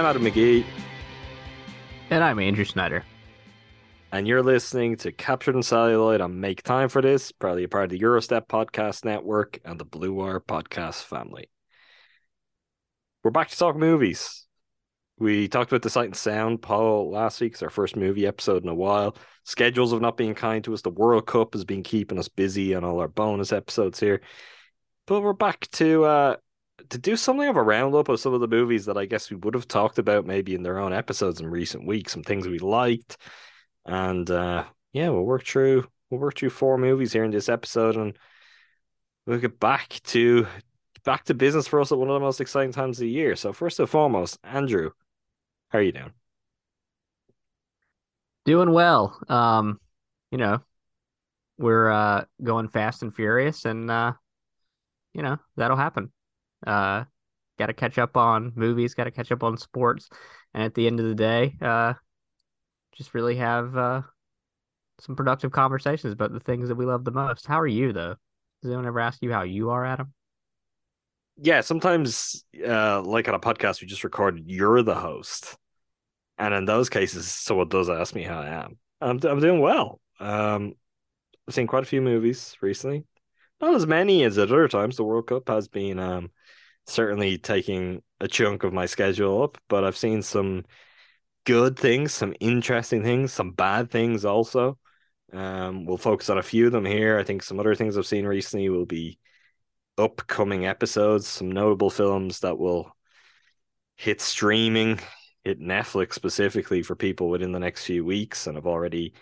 I'm Adam McGee, And I'm Andrew Snyder. and you're listening to Captured in Celluloid on Make Time for This, probably a part of the Eurostep Podcast Network and the Blue Wire Podcast family. We're back to talk movies. We talked about the Sight and Sound poll last week. It's our first movie episode in a while. Schedules have not been kind to us. The World Cup has been keeping us busy on all our bonus episodes here. But we're back to uh to do something of a roundup of some of the movies that I guess we would have talked about maybe in their own episodes in recent weeks, some things we liked. And uh yeah, we'll work through we'll work through four movies here in this episode and we'll get back to back to business for us at one of the most exciting times of the year. So first and foremost, Andrew, how are you doing? Doing well. Um, you know, we're uh going fast and furious and uh you know, that'll happen. Uh gotta catch up on movies, gotta catch up on sports, and at the end of the day, uh just really have uh some productive conversations about the things that we love the most. How are you though? Does anyone ever ask you how you are, Adam? Yeah, sometimes uh like on a podcast we just recorded, you're the host. And in those cases, someone does ask me how I am. I'm I'm doing well. Um I've seen quite a few movies recently. Not as many as at other times. The World Cup has been um certainly taking a chunk of my schedule up, but I've seen some good things, some interesting things, some bad things also. Um, we'll focus on a few of them here. I think some other things I've seen recently will be upcoming episodes, some notable films that will hit streaming, hit Netflix specifically for people within the next few weeks, and have already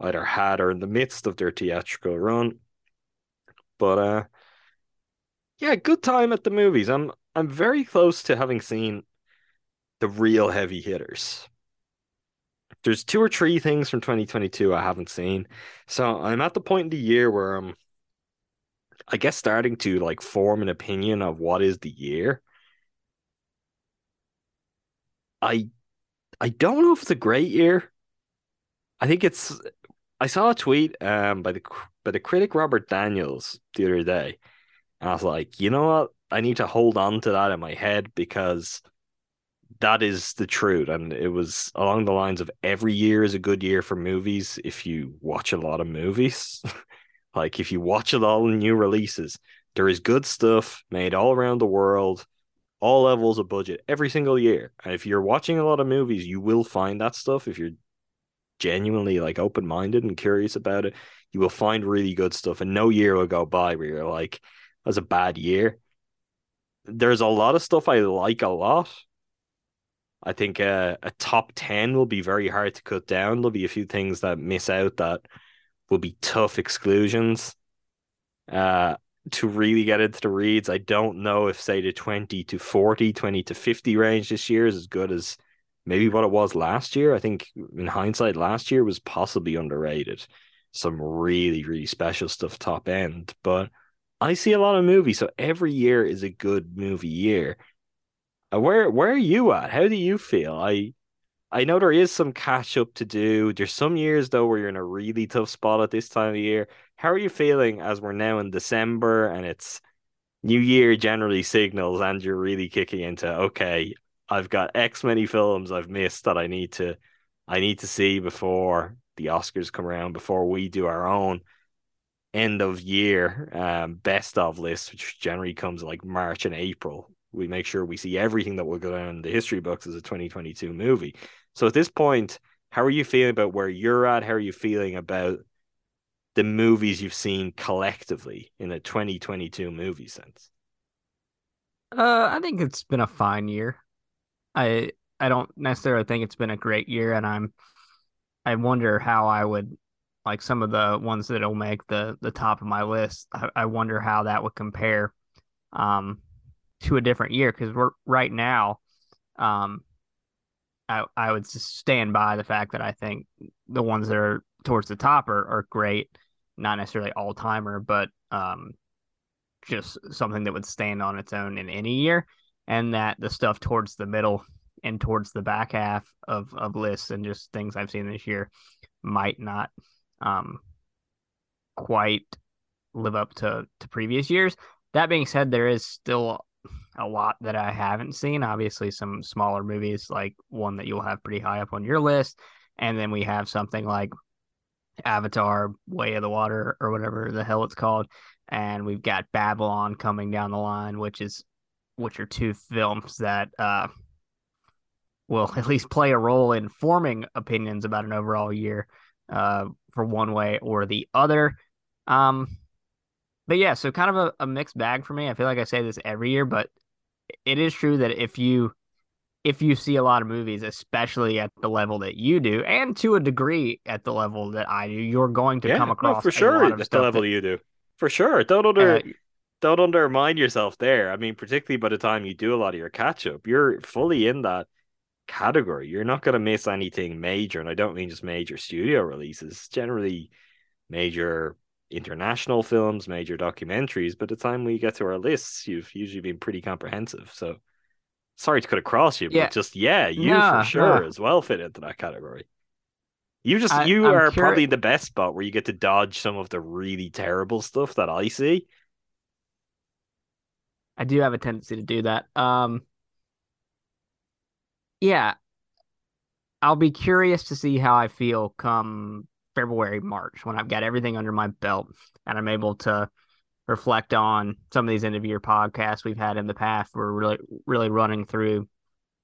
either had or in the midst of their theatrical run. But uh yeah, good time at the movies. I'm I'm very close to having seen the real heavy hitters. There's two or three things from 2022 I haven't seen. So I'm at the point in the year where I'm I guess starting to like form an opinion of what is the year. I I don't know if it's a great year. I think it's I saw a tweet um by the by the critic Robert Daniels the other day. And I was like, you know what? I need to hold on to that in my head because that is the truth. And it was along the lines of every year is a good year for movies if you watch a lot of movies. like if you watch a lot of new releases, there is good stuff made all around the world, all levels of budget every single year. And if you're watching a lot of movies, you will find that stuff. If you're genuinely like open minded and curious about it, you will find really good stuff. And no year will go by where you're like, that's a bad year. There's a lot of stuff I like a lot. I think uh, a top 10 will be very hard to cut down. There'll be a few things that miss out that will be tough exclusions. Uh, to really get into the reads, I don't know if, say, the 20 to 40, 20 to 50 range this year is as good as maybe what it was last year. I think in hindsight, last year was possibly underrated. Some really, really special stuff top end. But I see a lot of movies, so every year is a good movie year. Uh, where where are you at? How do you feel? I I know there is some catch up to do. There's some years though where you're in a really tough spot at this time of year. How are you feeling as we're now in December and it's New Year generally signals and you're really kicking into okay, I've got X many films I've missed that I need to I need to see before the Oscars come around, before we do our own end of year um, best of list, which generally comes like March and April. We make sure we see everything that will go down in the history books as a 2022 movie. So at this point, how are you feeling about where you're at? How are you feeling about the movies you've seen collectively in a 2022 movie sense? Uh, I think it's been a fine year. I I don't necessarily think it's been a great year, and I'm I wonder how I would like some of the ones that'll make the the top of my list. I, I wonder how that would compare um to a different year because we're right now um I I would stand by the fact that I think the ones that are towards the top are, are great, not necessarily all timer, but um just something that would stand on its own in any year, and that the stuff towards the middle and towards the back half of of lists and just things I've seen this year might not um quite live up to to previous years. That being said, there is still a lot that I haven't seen. Obviously, some smaller movies, like one that you'll have pretty high up on your list, and then we have something like Avatar, Way of the Water, or whatever the hell it's called, and we've got Babylon coming down the line, which is which are two films that uh, will at least play a role in forming opinions about an overall year uh, for one way or the other. Um, but yeah, so kind of a, a mixed bag for me. I feel like I say this every year, but it is true that if you if you see a lot of movies, especially at the level that you do, and to a degree at the level that I do, you're going to yeah, come across no, for sure at the level that, you do. For sure, don't under uh, don't undermine yourself there. I mean, particularly by the time you do a lot of your catch up, you're fully in that category. You're not going to miss anything major, and I don't mean just major studio releases. Generally, major international films, major documentaries. But the time we get to our lists, you've usually been pretty comprehensive. So sorry to cut across you, but Yeah. just yeah, you Nah, for sure nah. as well fit into that category. You just I- you I'm are curi- probably the best spot where you get to dodge some of the really terrible stuff that I see. I do have a tendency to do that. Um, yeah, I'll be curious to see how I feel come February, March when I've got everything under my belt and I'm able to reflect on some of these end of year podcasts we've had in the past. We're really, really running through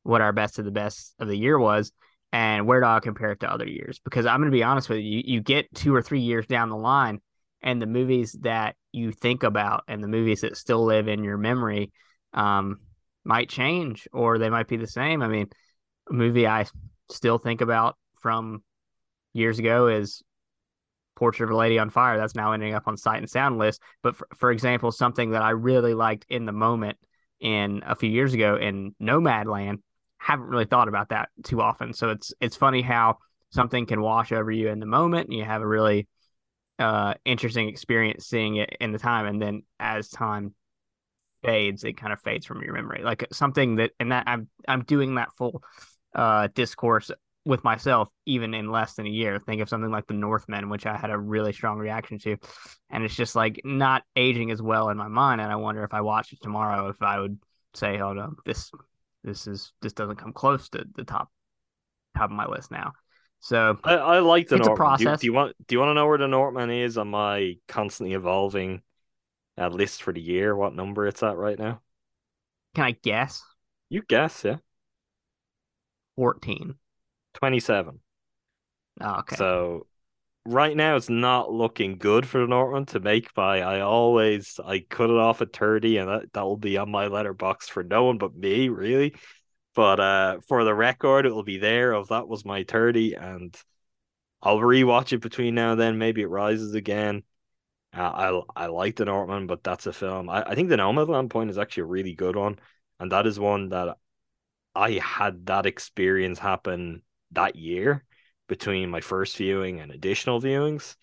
what our best of the best of the year was and where do I compare it to other years? Because I'm going to be honest with you, you get two or three years down the line and the movies that you think about and the movies that still live in your memory um, might change or they might be the same. I mean, a movie I still think about from years ago is Portrait of a Lady on Fire. That's now ending up on Sight and Sound list. But for, for example, something that I really liked in the moment in a few years ago in Nomadland, haven't really thought about that too often. So it's it's funny how something can wash over you in the moment and you have a really uh interesting experience seeing it in the time and then as time fades it kind of fades from your memory like something that and that i'm i'm doing that full uh discourse with myself even in less than a year think of something like the northman which i had a really strong reaction to and it's just like not aging as well in my mind and i wonder if i watched it tomorrow if i would say oh no this this is this doesn't come close to the top top of my list now so I, I like the It's a Northman. Do process. Do, you want do you want to know where the Northman is on my constantly evolving uh, list for the year? What number it's at right now? can i guess You guess, yeah. 14 Twenty seven. oh, okay So right now it's not looking good for the Northman to make by I always I cut it off at 30 and that, that will be on my Letterboxd for no one but me, really. But uh for the record, it will be there of that was my 30 and I'll rewatch it between now and then. Maybe it rises again. Uh, I I like the Northman, but that's a film. I, I think the Nomadland Point is actually a really good one, and that is one that I had that experience happen that year between my first viewing and additional viewings.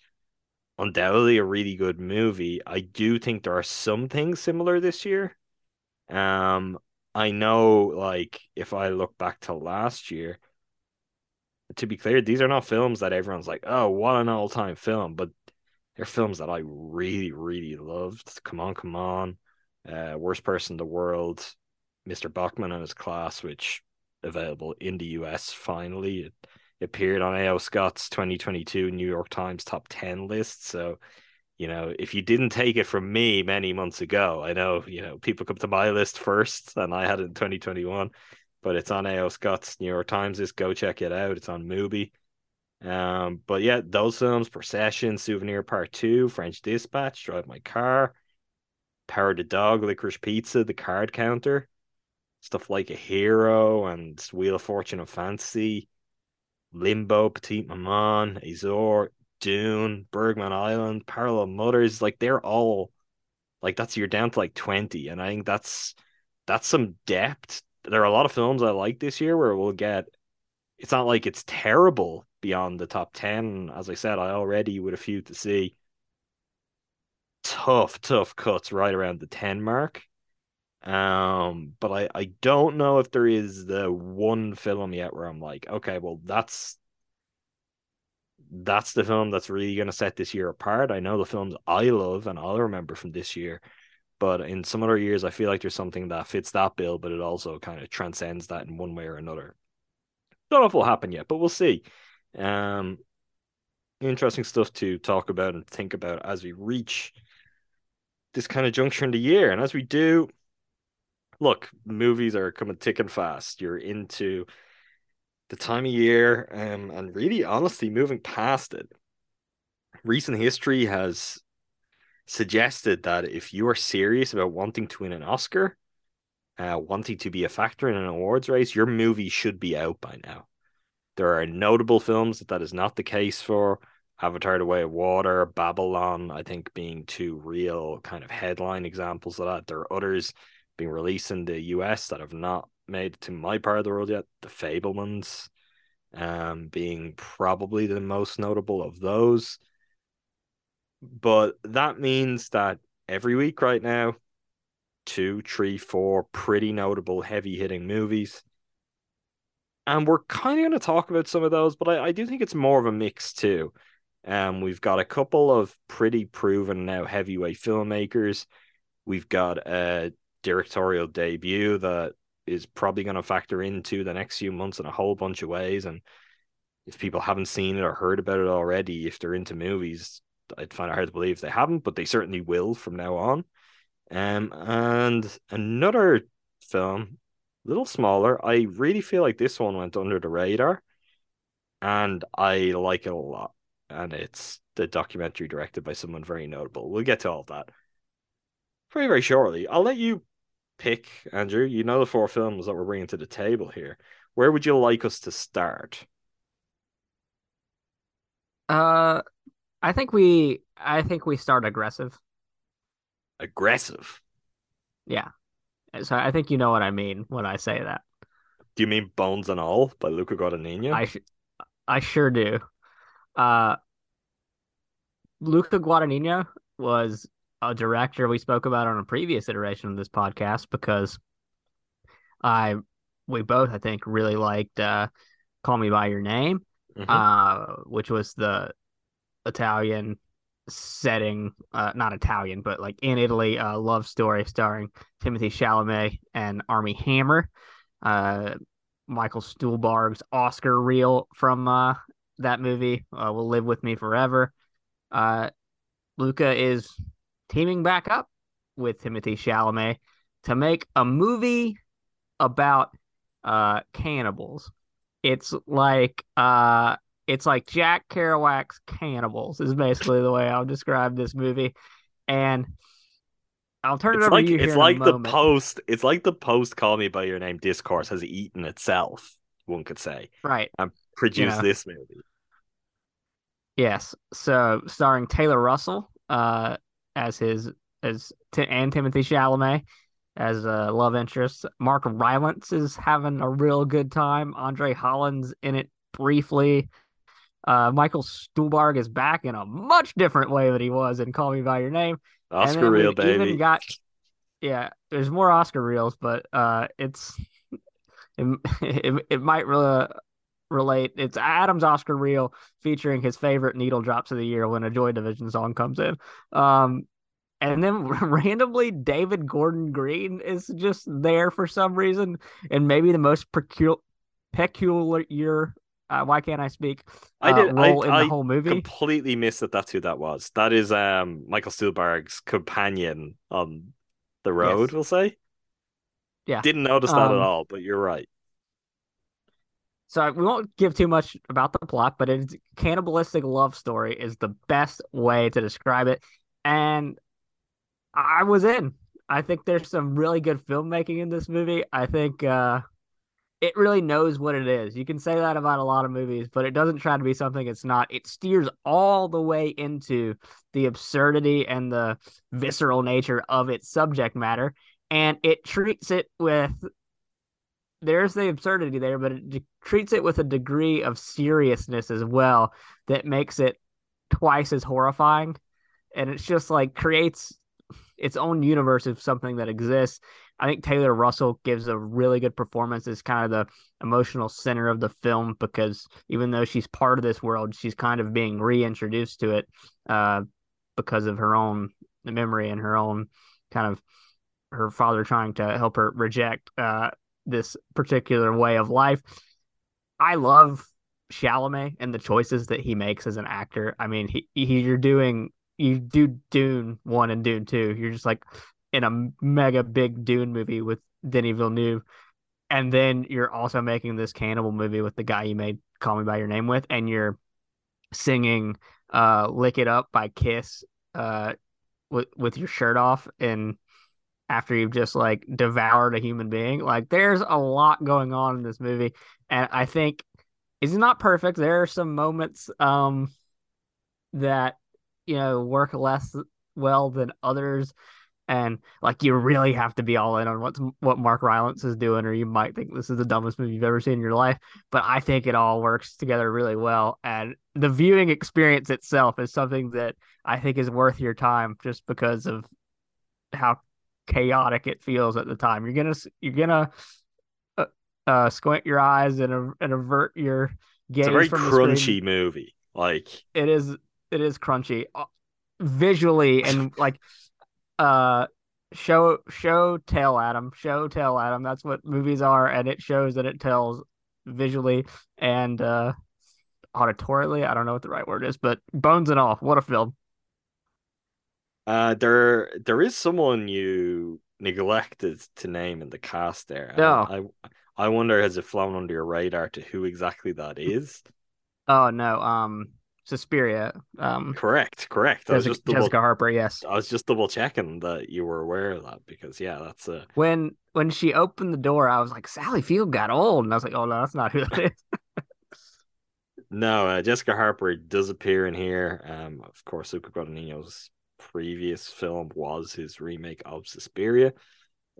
undoubtedly a really good movie. I do think there are some things similar this year. Um, I know, like, if I look back to last year, to be clear, these are not films that everyone's like, oh, what an all time film, but they're films that I really, really loved. Come on, come on. Uh, Worst Person in the World, Mr. Bachmann and his class, which available in the US finally. It appeared on A.O. Scott's 2022 New York Times top 10 list. So, you know, if you didn't take it from me many months ago, I know, you know, people come to my list first and I had it in 2021, but it's on A.O. Scott's New York Times list. Go check it out. It's on Mubi. Um, but yeah, those films, Procession, Souvenir Part 2, French Dispatch, Drive My Car, Power the Dog, Licorice Pizza, The Card Counter, stuff like A Hero and Wheel of Fortune and Fantasy, Limbo, Petite Maman, Azor, Dune, Bergman Island, Parallel Mothers, like they're all like that's you're down to like 20. And I think that's that's some depth. There are a lot of films I like this year where we'll get it's not like it's terrible beyond the top 10. As I said, I already with a few to see tough, tough cuts right around the 10 mark. Um, but I, I don't know if there is the one film yet where I'm like, okay, well that's that's the film that's really gonna set this year apart. I know the films I love and I'll remember from this year, but in some other years I feel like there's something that fits that bill, but it also kind of transcends that in one way or another. Don't know if it'll happen yet, but we'll see. Um interesting stuff to talk about and think about as we reach this kind of juncture in the year. And as we do, look, movies are coming thick and fast. You're into the time of year, um, and really, honestly, moving past it. Recent history has suggested that if you are serious about wanting to win an Oscar, uh, wanting to be a factor in an awards race, your movie should be out by now. There are notable films that that is not the case for. Avatar: The Way of Water, Babylon, I think being two real kind of headline examples of that. There are others being released in the US that have not made it to my part of the world yet. The Fabelmans, um, being probably the most notable of those. But that means that every week right now, two, three, four pretty notable heavy hitting movies. And we're kind of going to talk about some of those, but I, I do think it's more of a mix too. Um, we've got a couple of pretty proven now heavyweight filmmakers. We've got a directorial debut that is probably going to factor into the next few months in a whole bunch of ways. And if people haven't seen it or heard about it already, if they're into movies, I'd find it hard to believe they haven't, but they certainly will from now on. Um, and another film, a little smaller. I really feel like this one went under the radar, and I like it a lot. And it's the documentary directed by someone very notable. We'll get to all that very, very shortly. I'll let you pick, Andrew. You know the four films that we're bringing to the table here. Where would you like us to start? Uh, I think we, I think we start aggressive. Aggressive. Yeah. So I think you know what I mean when I say that. Do you mean Bones and All by Luca Guadagnino? I, sh- I sure do. Uh, Luca Guadagnino was a director we spoke about on a previous iteration of this podcast because I we both I think really liked uh, Call Me by Your Name, mm-hmm. uh, which was the Italian setting, uh, not Italian, but like in Italy, uh, love story starring Timothée Chalamet and Armie Hammer. Uh, Michael Stuhlbarg's Oscar reel from uh, that movie uh, will live with me forever. Uh, Luca is teaming back up with Timothée Chalamet to make a movie about uh cannibals. It's like uh it's like Jack Kerouac's Cannibals is basically the way I'll describe this movie. And I'll turn it's it over like, to you. It's like the post. It's like the post "Call Me by Your Name" discourse has eaten itself. One could say, right, and produced you know. this movie. Yes, so starring Taylor Russell, uh, as his as and Timothée Chalamet as a love interest. Mark Rylance is having a real good time. Andre Holland's in it briefly. Uh, Michael Stuhlbarg is back in a much different way than he was in Call Me by Your Name. Oscar reel, baby. Even got, yeah, there's more Oscar reels, but uh, it's it, it, it might really relate. It's Adam's Oscar reel featuring his favorite needle drops of the year when a Joy Division song comes in. Um, and then randomly David Gordon Green is just there for some reason, and maybe the most peculiar, peculiar. Uh, why can't I speak? Uh, I did. Role I, in I the whole movie. completely missed that. That's who that was. That is um Michael Stuhlbarg's companion on the road. Yes. We'll say. Yeah. Didn't notice that Um, at all, but you're right. So we won't give too much about the plot, but it's a cannibalistic love story is the best way to describe it. And I was in. I think there's some really good filmmaking in this movie. I think uh it really knows what it is. You can say that about a lot of movies, but it doesn't try to be something it's not. It steers all the way into the absurdity and the visceral nature of its subject matter, and it treats it with there's the absurdity there, but it d- treats it with a degree of seriousness as well that makes it twice as horrifying. And it's just like creates its own universe of something that exists. I think Taylor Russell gives a really good performance as kind of the emotional center of the film because even though she's part of this world, she's kind of being reintroduced to it uh, because of her own memory and her own kind of her father trying to help her reject uh, this particular way of life. I love Chalamet and the choices that he makes as an actor. I mean, he, he you're doing you do Dune one and Dune two. You're just like in a mega big Dune movie with Denis Villeneuve, and then you're also making this cannibal movie with the guy you made Call Me by Your Name with, and you're singing uh "Lick It Up" by Kiss uh with with your shirt off and after you've just like devoured a human being. Like there's a lot going on in this movie. And I think it's not perfect. There are some moments um that, you know, work less well than others. And like you really have to be all in on what's what Mark Rylance is doing, or you might think this is the dumbest movie you've ever seen in your life. But I think it all works together really well. And the viewing experience itself is something that I think is worth your time just because of how chaotic it feels at the time. You're gonna you're gonna uh, uh squint your eyes and and avert your gaze It's a very crunchy movie. Like It is it is crunchy uh, visually and like uh show show tell Adam show tell Adam. That's what movies are, and it shows that it tells visually and uh auditorily. I don't know what the right word is, but bones and all. What a film! Uh there there is someone you neglected to name in the cast there. No. I I wonder has it flown under your radar to who exactly that is? Oh no, um, Suspiria. Um, Correct, correct. I was Jessica, just double Jessica Harper. Yes. I was just double checking that you were aware of that because yeah, that's a When when she opened the door, I was like, Sally Field got old, and I was like, oh no, that's not who that is. no. Uh, Jessica Harper does appear in here. Um, of course, Luca Guadagnino's previous film was his remake of Suspiria.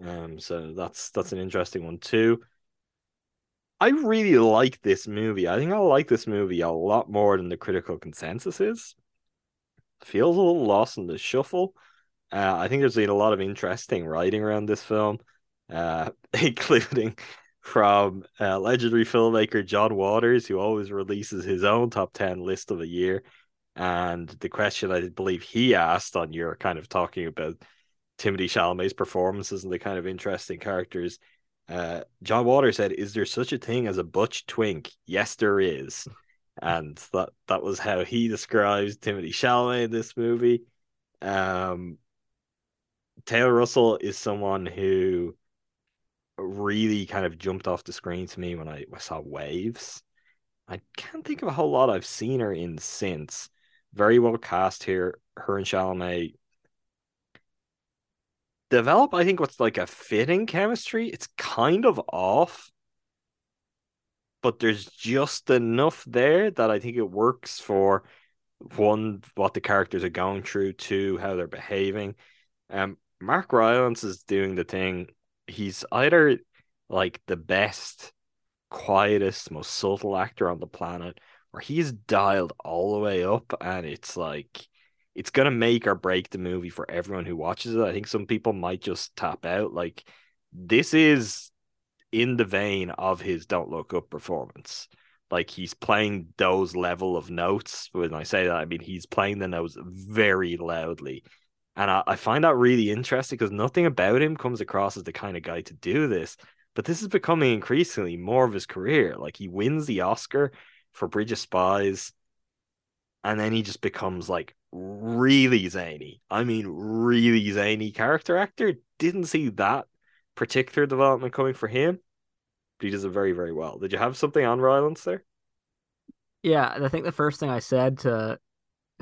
Um, so that's that's an interesting one too. I really like this movie. I think I like this movie a lot more than the critical consensus is. Feels a little lost in the shuffle. Uh, I think there's been a lot of interesting writing around this film, uh, including from uh, legendary filmmaker John Waters, who always releases his own top 10 list of a year. And the question I believe he asked on your kind of talking about Timothée Chalamet's performances and the kind of interesting characters. Uh, John Waters said, "Is there such a thing as a butch twink?" Yes, there is, and that that was how he describes Timothée Chalamet in this movie. Um, Taylor Russell is someone who really kind of jumped off the screen to me when I, I saw Waves. I can't think of a whole lot I've seen her in since. Very well cast here. Her and Chalamet develop, I think, what's like a fitting chemistry. It's kind of off, but there's just enough there that I think it works for one, what the characters are going through, two, how they're behaving. Um, Mark Rylance is doing the thing. He's either like the best, quietest, most subtle actor on the planet, where he's dialed all the way up, and it's like it's gonna make or break the movie for everyone who watches it. I think some people might just tap out. Like this is in the vein of his Don't Look Up performance. Like he's playing those level of notes. When I say that, I mean he's playing the notes very loudly. And I, I find that really interesting because nothing about him comes across as the kind of guy to do this. But this is becoming increasingly more of his career. Like he wins the Oscar for Bridge of Spies, and then he just becomes like really zany. I mean, really zany character actor. Didn't see that particular development coming for him, but he does it very, very well. Did you have something on Rylance there? Yeah, I think the first thing I said to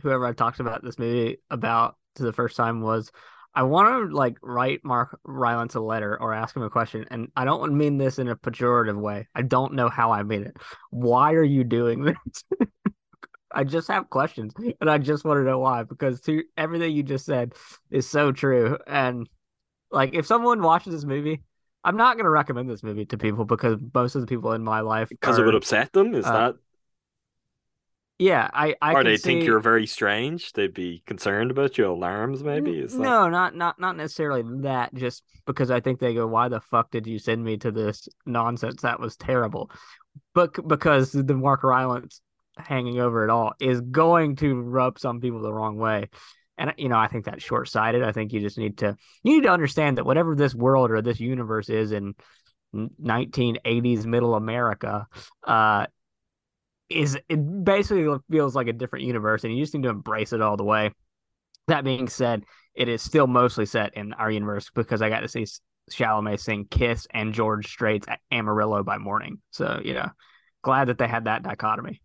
whoever I talked about this movie about to the first time was I want to like write Mark Rylance a letter or ask him a question, and I don't mean this in a pejorative way. I don't know how I mean it. Why are you doing this? I just have questions, and I just want to know why. Because to everything you just said is so true, and like if someone watches this movie, I'm not going to recommend this movie to people because most of the people in my life because are, it would upset them. Is uh, that yeah, I, I or they see... think you're very strange. They'd be concerned about your alarms. Maybe no, not not not necessarily that. Just because I think they go, "Why the fuck did you send me to this nonsense? That was terrible." But because the Mark Rylance hanging over it all is going to rub some people the wrong way, and you know I think that's short sighted. I think you just need to you need to understand that whatever this world or this universe is in 1980s middle America, uh, is it basically feels like a different universe, and you just need to embrace it all the way. That being said, it is still mostly set in our universe because I got to see Chalamet sing "Kiss" and George Strait's "Amarillo by Morning." So you know, glad that they had that dichotomy.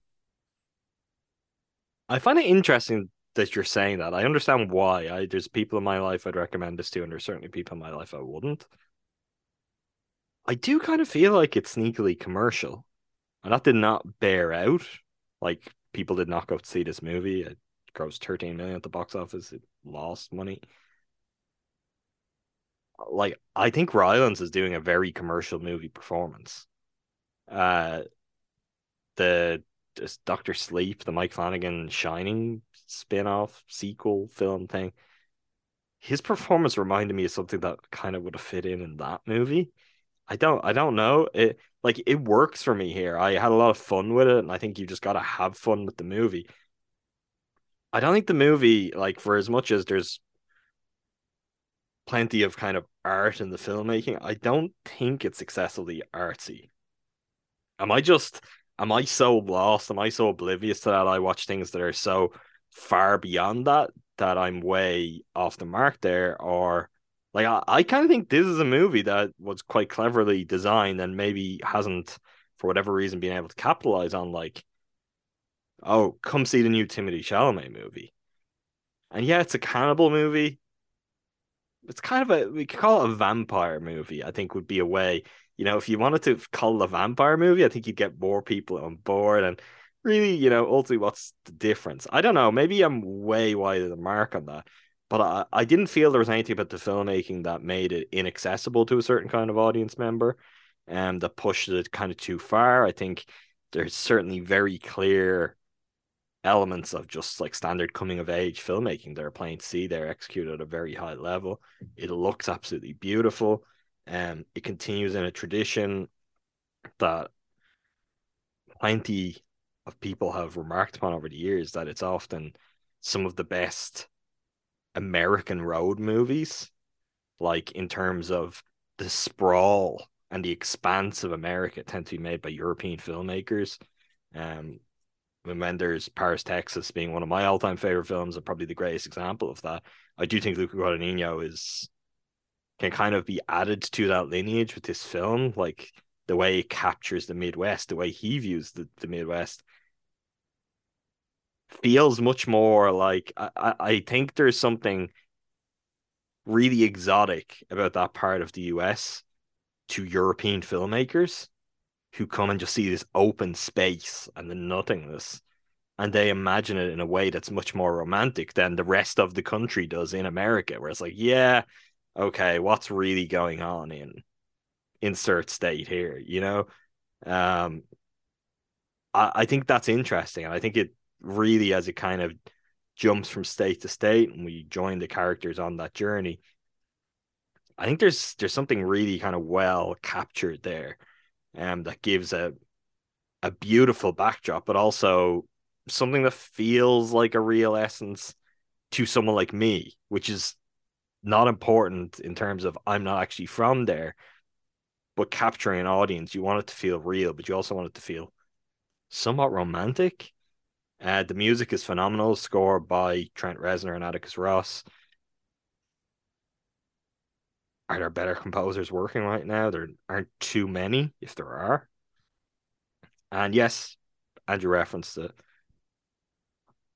I find it interesting that you're saying that. I understand why. I there's people in my life I'd recommend this to, and there's certainly people in my life I wouldn't. I do kind of feel like it's sneakily commercial and that did not bear out. Like people did not go to see this movie. It grossed 13 million at the box office. It lost money. Like I think Rylance is doing a very commercial movie performance. Uh, the Doctor Sleep, the Mike Flanagan Shining spin-off sequel film thing. His performance reminded me of something that kind of would have fit in in that movie. I don't I don't know. It like it works for me here. I had a lot of fun with it, and I think you just gotta have fun with the movie. I don't think the movie, like for as much as there's plenty of kind of art in the filmmaking, I don't think it's excessively artsy. Am I just am I so lost? Am I so oblivious to that? I watch things that are so far beyond that that I'm way off the mark there, or like I, I kind of think this is a movie that was quite cleverly designed and maybe hasn't, for whatever reason, been able to capitalize on. Like, oh, come see the new Timothée Chalamet movie, and yeah, it's a cannibal movie. It's kind of a we could call it a vampire movie. I think would be a way. You know, if you wanted to call it a vampire movie, I think you'd get more people on board. And really, you know, ultimately, what's the difference? I don't know. Maybe I'm way wide of the mark on that but I, I didn't feel there was anything about the filmmaking that made it inaccessible to a certain kind of audience member and that pushed it kind of too far. I think there's certainly very clear elements of just like standard coming of age filmmaking that are plain to see they're executed at a very high level. It looks absolutely beautiful. And um, it continues in a tradition that plenty of people have remarked upon over the years that it's often some of the best American road movies, like in terms of the sprawl and the expanse of America tend to be made by European filmmakers. Um, Wenders' Paris, Texas being one of my all-time favorite films and probably the greatest example of that. I do think Luca Guadagnino is can kind of be added to that lineage with this film, like the way it captures the Midwest, the way he views the, the Midwest feels much more like I, I think there's something really exotic about that part of the US to European filmmakers who come and just see this open space and the nothingness and they imagine it in a way that's much more romantic than the rest of the country does in America where it's like yeah okay what's really going on in insert state here you know um I, I think that's interesting. And I think it really, as it kind of jumps from state to state and we join the characters on that journey, I think there's there's something really kind of well captured there, um, that gives a a beautiful backdrop, but also something that feels like a real essence to someone like me, which is not important in terms of I'm not actually from there, but capturing an audience, you want it to feel real, but you also want it to feel somewhat romantic. Uh, the music is phenomenal, score by Trent Reznor and Atticus Ross. Are there better composers working right now? There aren't too many, if there are. And yes, Andrew referenced it.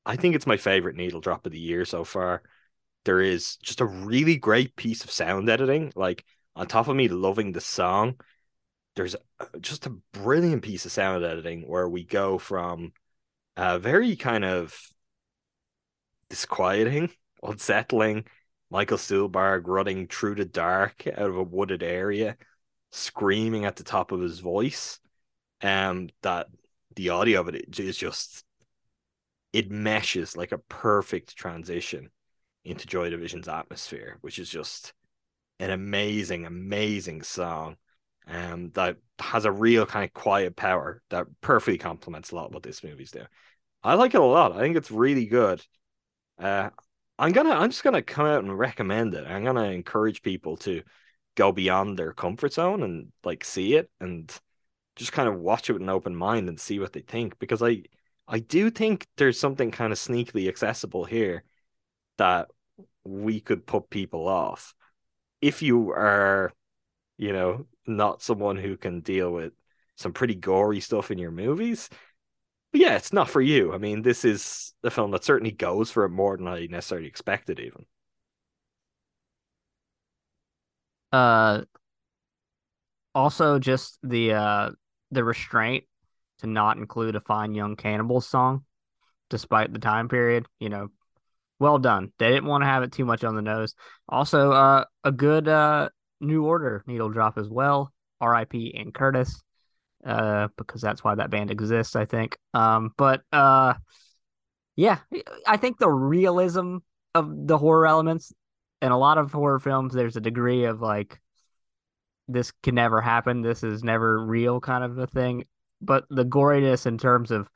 I think it's my favorite needle drop of the year so far. There is just a really great piece of sound editing. Like, on top of me loving the song, there's just a brilliant piece of sound editing where we go from a very kind of disquieting, unsettling Michael Stuhlbarg running through the dark out of a wooded area, screaming at the top of his voice. Um, that the audio of it is just it meshes like a perfect transition into Joy Division's atmosphere, which is just an amazing, amazing song um, that has a real kind of quiet power that perfectly complements a lot of what this movie's doing. I like it a lot. I think it's really good. Uh, I'm gonna, I'm just gonna come out and recommend it. I'm gonna encourage people to go beyond their comfort zone and like see it and just kind of watch it with an open mind and see what they think because I, I do think there's something kind of sneakily accessible here that we could put people off if you are, you know, not someone who can deal with some pretty gory stuff in your movies. But yeah, it's not for you. I mean, this is a film that certainly goes for it more than I necessarily expected, even. Uh, also just the uh the restraint to not include a fine young cannibal song, despite the time period. You know, well done. They didn't want to have it too much on the nose. Also, uh, a good uh New Order needle drop as well. R.I.P. Ian Curtis, uh, because that's why that band exists, I think. Um, but uh, yeah, I think the realism of the horror elements in a lot of horror films, there's a degree of like, this can never happen. This is never real, kind of a thing. But the goriness in terms of,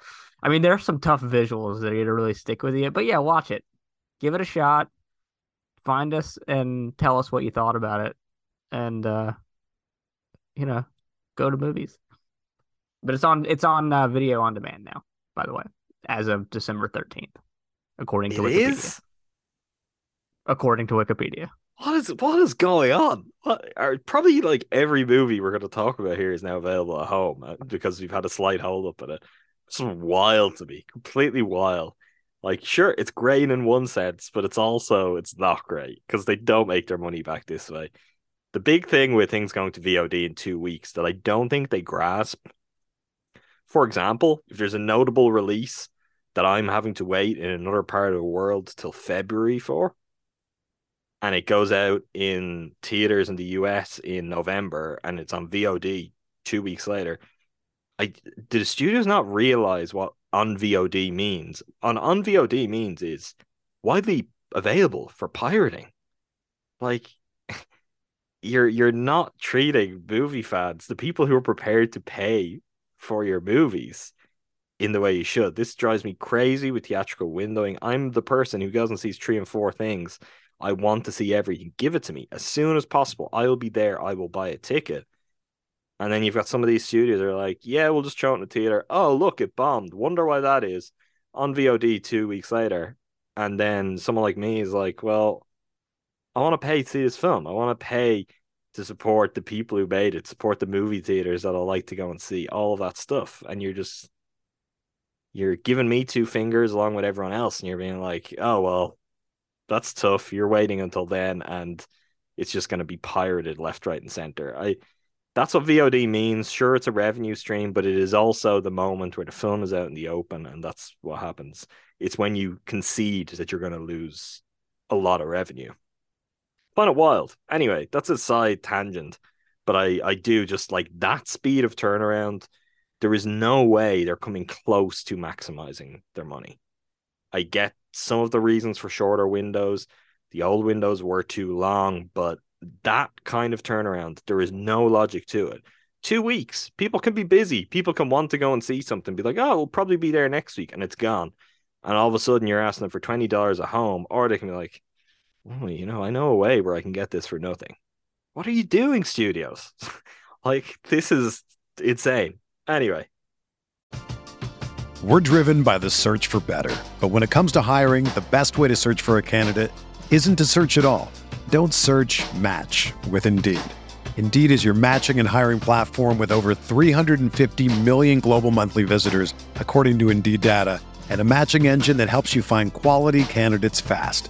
I mean, there's some tough visuals that are gonna really stick with you. But yeah, watch it, give it a shot, find us, and tell us what you thought about it and uh you know go to movies but it's on it's on uh, video on demand now by the way as of december 13th according to it wikipedia is? according to wikipedia What is what is going on? What are probably like every movie we're going to talk about here is now available at home uh, because we've had a slight hold up in it. It's wild to me, completely wild. Like, sure, it's great in one sense, but it's also it's not great because they don't make their money back this way the big thing with things going to VOD in two weeks that I don't think they grasp. For example, if there's a notable release that I'm having to wait in another part of the world till February for, and it goes out in theaters in the US in November and it's on VOD two weeks later, I do the studios not realize what on VOD means? On on VOD means is widely available for pirating. Like you're you're not treating movie fans, the people who are prepared to pay for your movies, in the way you should. This drives me crazy with theatrical windowing. I'm the person who goes and sees three and four things. I want to see everything. Give it to me as soon as possible. I will be there. I will buy a ticket. And then you've got some of these studios that are like, yeah, we'll just show it in the theater. Oh, look, it bombed. Wonder why that is. On VOD two weeks later. And then someone like me is like, well, I want to pay to see this film. I want to pay to support the people who made it, support the movie theaters that I like to go and see, all of that stuff. And you're just you're giving me two fingers along with everyone else, and you're being like, oh well, that's tough. You're waiting until then, and it's just going to be pirated left, right, and center. I that's what VOD means. Sure, it's a revenue stream, but it is also the moment where the film is out in the open, and that's what happens. It's when you concede that you're going to lose a lot of revenue find it wild. Anyway, that's a side tangent, but I I do just like that speed of turnaround there is no way they're coming close to maximizing their money. I get some of the reasons for shorter windows. The old windows were too long, but that kind of turnaround, there is no logic to it. Two weeks, people can be busy. People can want to go and see something, be like, oh, we'll probably be there next week, and it's gone. And all of a sudden, you're asking them for $20 a home, or they can be like, you know, I know a way where I can get this for nothing. What are you doing, studios? like, this is insane. Anyway. We're driven by the search for better. But when it comes to hiring, the best way to search for a candidate isn't to search at all. Don't search match with Indeed. Indeed is your matching and hiring platform with over 350 million global monthly visitors, according to Indeed data, and a matching engine that helps you find quality candidates fast.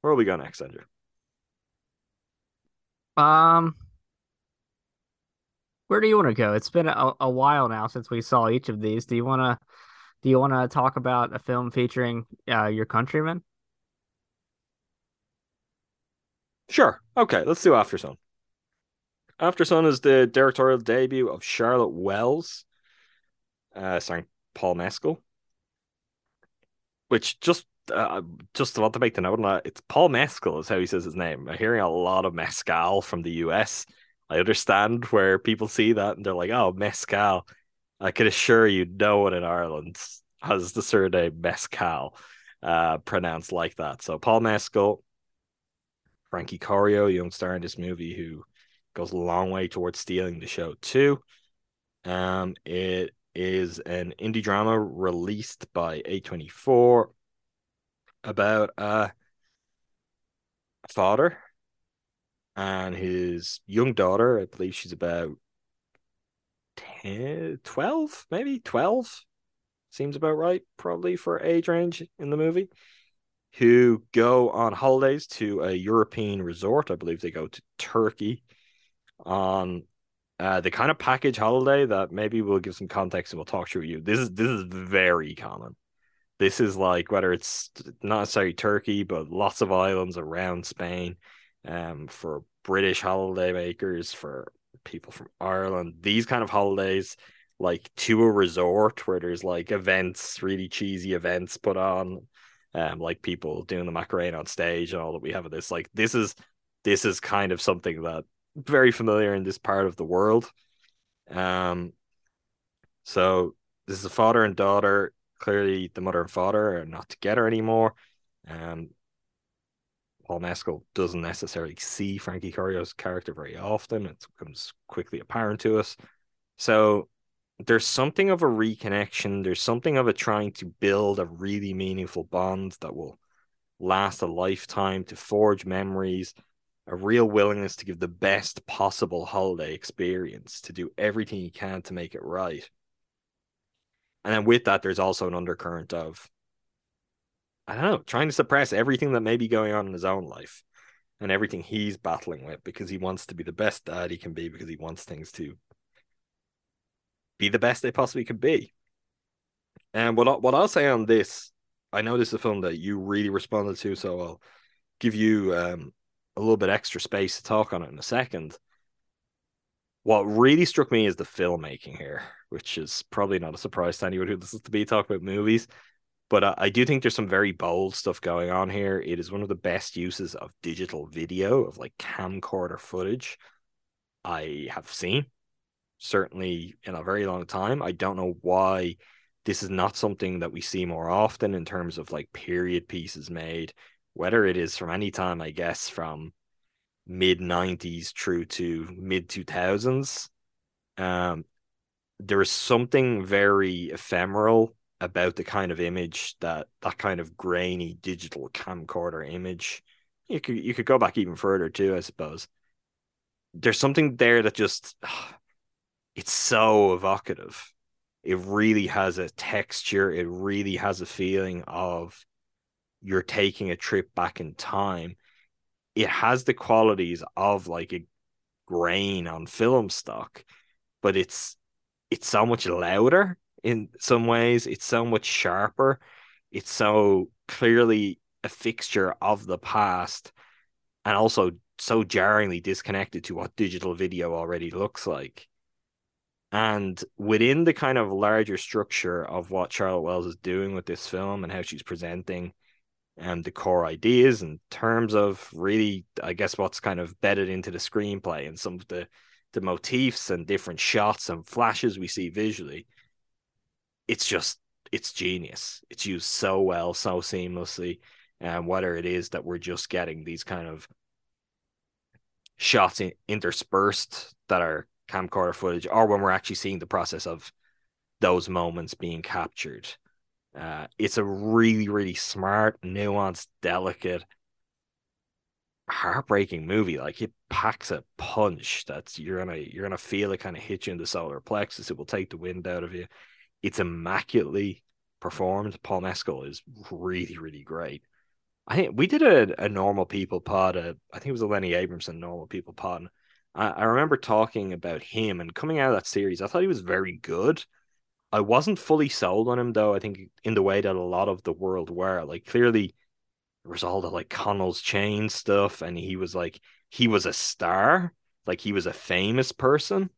Where will we go next, Andrew? Um, where do you want to go? It's been a, a while now since we saw each of these. Do you want to do you want to talk about a film featuring uh, your countrymen? Sure. Okay, let's do Aftersun. After Sun is the directorial debut of Charlotte Wells, uh, starring Paul Mescal. Which just uh, just want to make the note on that. It's Paul Mescal is how he says his name. I'm hearing a lot of mescal from the US I understand where people see that and they're like, oh, Mescal. I can assure you, no one in Ireland has the surname Mescal uh, pronounced like that. So Paul Mescal, Frankie Corio, young star in this movie who goes a long way towards stealing the show too. Um, it is an indie drama released by A24 about a father and his young daughter, I believe she's about 10, 12, maybe 12, seems about right, probably for age range in the movie, who go on holidays to a European resort. I believe they go to Turkey on uh, the kind of package holiday that maybe we'll give some context and we'll talk through you. This is this is very common. This is like whether it's not necessarily Turkey, but lots of islands around Spain um, for British holiday makers, for people from Ireland. These kind of holidays, like to a resort where there's like events, really cheesy events put on, um, like people doing the Macarena on stage and all that we have of this. Like this is this is kind of something that very familiar in this part of the world. Um, so this is a father and daughter. Clearly, the mother and father are not together anymore. Um, Paul Mescal doesn't necessarily see Frankie Corio's character very often. It becomes quickly apparent to us. So there's something of a reconnection. There's something of a trying to build a really meaningful bond that will last a lifetime, to forge memories, a real willingness to give the best possible holiday experience, to do everything you can to make it right. And then with that, there's also an undercurrent of I don't know, trying to suppress everything that may be going on in his own life and everything he's battling with because he wants to be the best dad he can be because he wants things to be the best they possibly could be. And what what I'll say on this, I know this is a film that you really responded to, so I'll give you um a little bit extra space to talk on it in a second. What really struck me is the filmmaking here, which is probably not a surprise to anyone who listens to me talk about movies. But I, I do think there's some very bold stuff going on here. It is one of the best uses of digital video, of like camcorder footage I have seen, certainly in a very long time. I don't know why this is not something that we see more often in terms of like period pieces made, whether it is from any time, I guess, from mid 90s through to mid 2000s. Um, there is something very ephemeral about the kind of image that that kind of grainy digital camcorder image. You could you could go back even further too, I suppose. There's something there that just it's so evocative. It really has a texture. It really has a feeling of you're taking a trip back in time. It has the qualities of like a grain on film stock, but it's it's so much louder in some ways. It's so much sharper. It's so clearly a fixture of the past and also so jarringly disconnected to what digital video already looks like. And within the kind of larger structure of what Charlotte Wells is doing with this film and how she's presenting um, the core ideas in terms of really, I guess, what's kind of bedded into the screenplay and some of the the motifs and different shots and flashes we see visually, it's just it's genius. It's used so well, so seamlessly. And whether it is that we're just getting these kind of shots in, interspersed that are camcorder footage, or when we're actually seeing the process of those moments being captured. Uh, it's a really, really smart, nuanced, delicate, heartbreaking movie. Like it packs a punch that's you're gonna you're gonna feel it kind of hit you in the solar plexus. It will take the wind out of you it's immaculately performed. Paul Mescal is really, really great. I think we did a, a normal people pod. A, I think it was a Lenny Abrahamson normal people pod. I, I remember talking about him and coming out of that series. I thought he was very good. I wasn't fully sold on him though. I think in the way that a lot of the world were. Like clearly, there was all the like Connell's chain stuff, and he was like he was a star, like he was a famous person.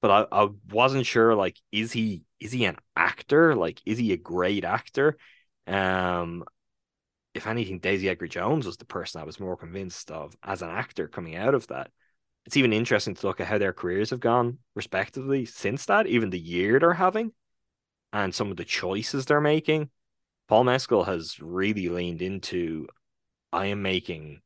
But I, I wasn't sure like is he is he an actor? Like, is he a great actor? Um, if anything, Daisy Edgar Jones was the person I was more convinced of as an actor coming out of that. It's even interesting to look at how their careers have gone, respectively, since that, even the year they're having, and some of the choices they're making. Paul Mescal has really leaned into I am making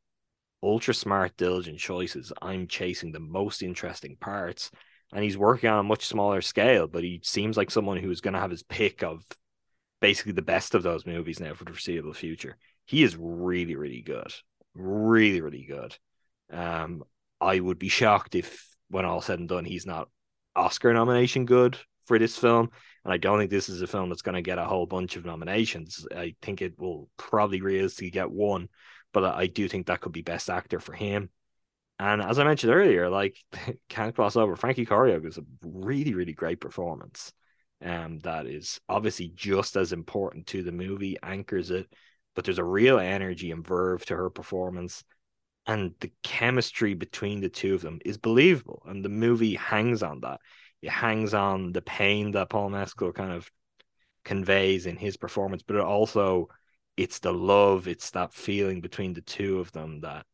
ultra smart, diligent choices. I'm chasing the most interesting parts and he's working on a much smaller scale, but he seems like someone who's going to have his pick of basically the best of those movies now for the foreseeable future. He is really, really good, really, really good. Um, I would be shocked if, when all said and done, he's not Oscar nomination good for this film. And I don't think this is a film that's going to get a whole bunch of nominations. I think it will probably realistically get one, but I do think that could be best actor for him. And as I mentioned earlier, like can't cross over. Frankie Corio is a really, really great performance. Um, that is obviously just as important to the movie, anchors it, but there's a real energy and verve to her performance. And the chemistry between the two of them is believable. And the movie hangs on that. It hangs on the pain that Paul Mescal kind of conveys in his performance, but it also it's the love, it's that feeling between the two of them that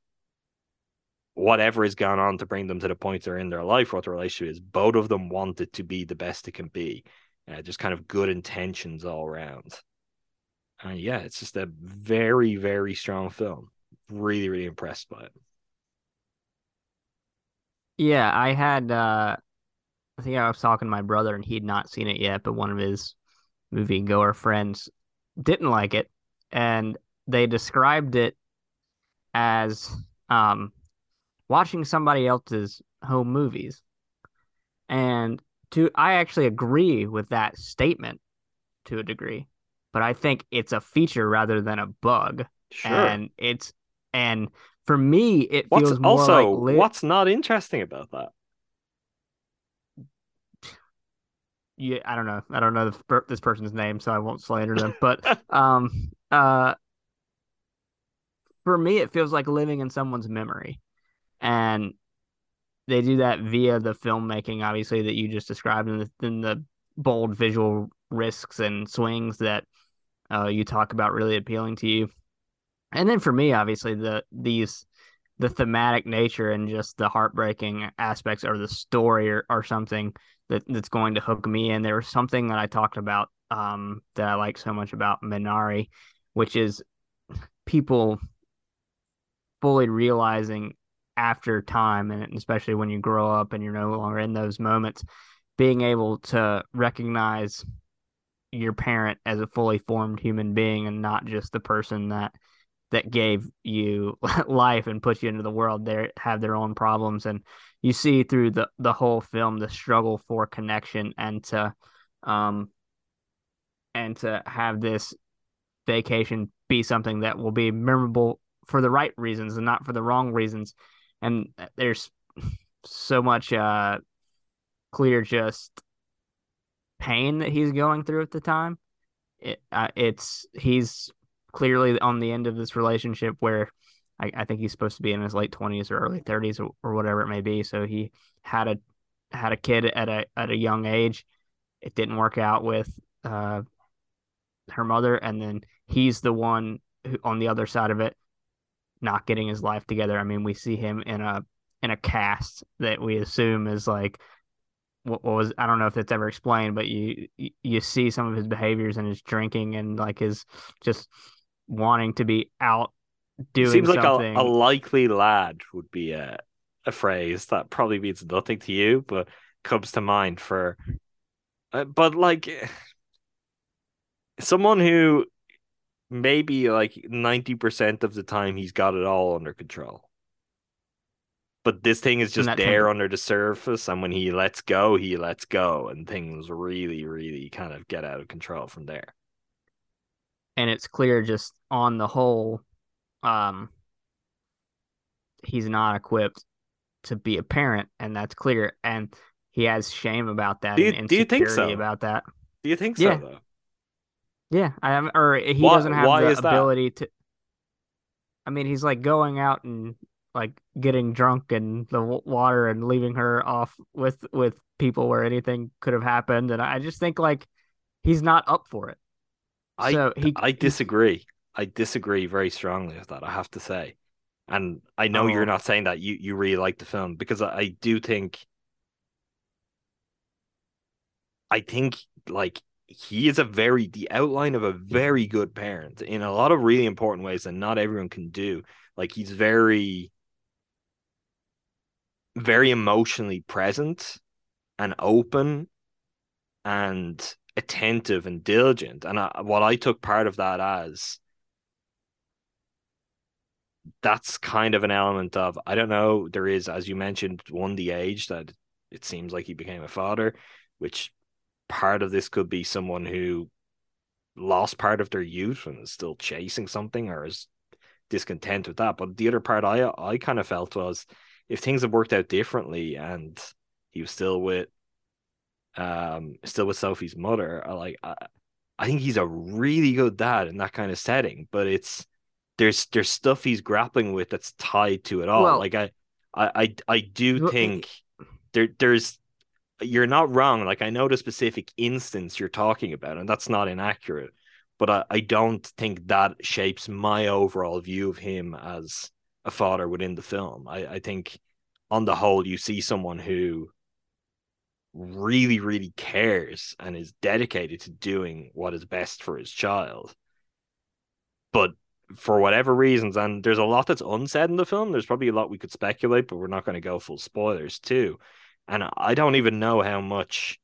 whatever has gone on to bring them to the point they're in their life, what the relationship is, both of them want it to be the best it can be. Uh, just kind of good intentions all around. And yeah, it's just a very, very strong film. Really, really impressed by it. Yeah, I had uh I think I was talking to my brother and he'd not seen it yet, but one of his movie goer friends didn't like it and they described it as um watching somebody else's home movies. And to I actually agree with that statement to a degree, but I think it's a feature rather than a bug. Sure. And it's and for me it what's feels also like li- what's not interesting about that? Yeah, I don't know. I don't know this person's name, so I won't slander them. But um, uh, for me, it feels like living in someone's memory, and they do that via the filmmaking, obviously that you just described, and the, and the bold visual risks and swings that uh, you talk about really appealing to you. And then for me, obviously the these the thematic nature and just the heartbreaking aspects or the story or, or something that, that's going to hook me in. There was something that I talked about um, that I like so much about Minari, which is people fully realizing after time, and especially when you grow up and you're no longer in those moments, being able to recognize your parent as a fully formed human being and not just the person that that gave you life and put you into the world they have their own problems. And you see through the the whole film the struggle for connection and to um and to have this vacation be something that will be memorable for the right reasons and not for the wrong reasons. And there's so much uh clear just pain that he's going through at the time. It, uh, it's he's clearly on the end of this relationship where I, I think he's supposed to be in his late twenties or early thirties or, or, whatever it may be. So he had a had a kid at a at a young age. It didn't work out with uh, her mother, and then he's the one who, on the other side of it, not getting his life together. I mean, we see him in a in a cast that we assume is like what, what was I don't know if that's ever explained, but you you see some of his behaviors and his drinking and like his just wanting to be out doing seems like. A, a likely lad would be a a phrase that probably means nothing to you, but comes to mind for. Uh, but like someone who maybe like ninety percent of the time he's got it all under control. But this thing is just there under the surface, and when he lets go, he lets go, and things really, really kind of get out of control from there and it's clear just on the whole um he's not equipped to be a parent and that's clear and he has shame about that do you, and do you think so about that do you think so yeah. though yeah i am or he why, doesn't have the ability that? to i mean he's like going out and like getting drunk in the water and leaving her off with with people where anything could have happened and i just think like he's not up for it I so he, I disagree. I disagree very strongly with that. I have to say, and I know oh. you're not saying that you you really like the film because I, I do think, I think like he is a very the outline of a very good parent in a lot of really important ways that not everyone can do. Like he's very, very emotionally present and open and attentive and diligent. And I, what I took part of that as that's kind of an element of I don't know. There is, as you mentioned, one the age that it seems like he became a father, which part of this could be someone who lost part of their youth and is still chasing something or is discontent with that. But the other part I I kind of felt was if things had worked out differently and he was still with um, still with Sophie's mother. I like, I, I think he's a really good dad in that kind of setting. But it's there's there's stuff he's grappling with that's tied to it all. Well, like I, I, I, I do think there there's you're not wrong. Like I know the specific instance you're talking about, and that's not inaccurate. But I, I don't think that shapes my overall view of him as a father within the film. I, I think on the whole, you see someone who really, really cares and is dedicated to doing what is best for his child. But for whatever reasons, and there's a lot that's unsaid in the film, there's probably a lot we could speculate, but we're not going to go full spoilers too. And I don't even know how much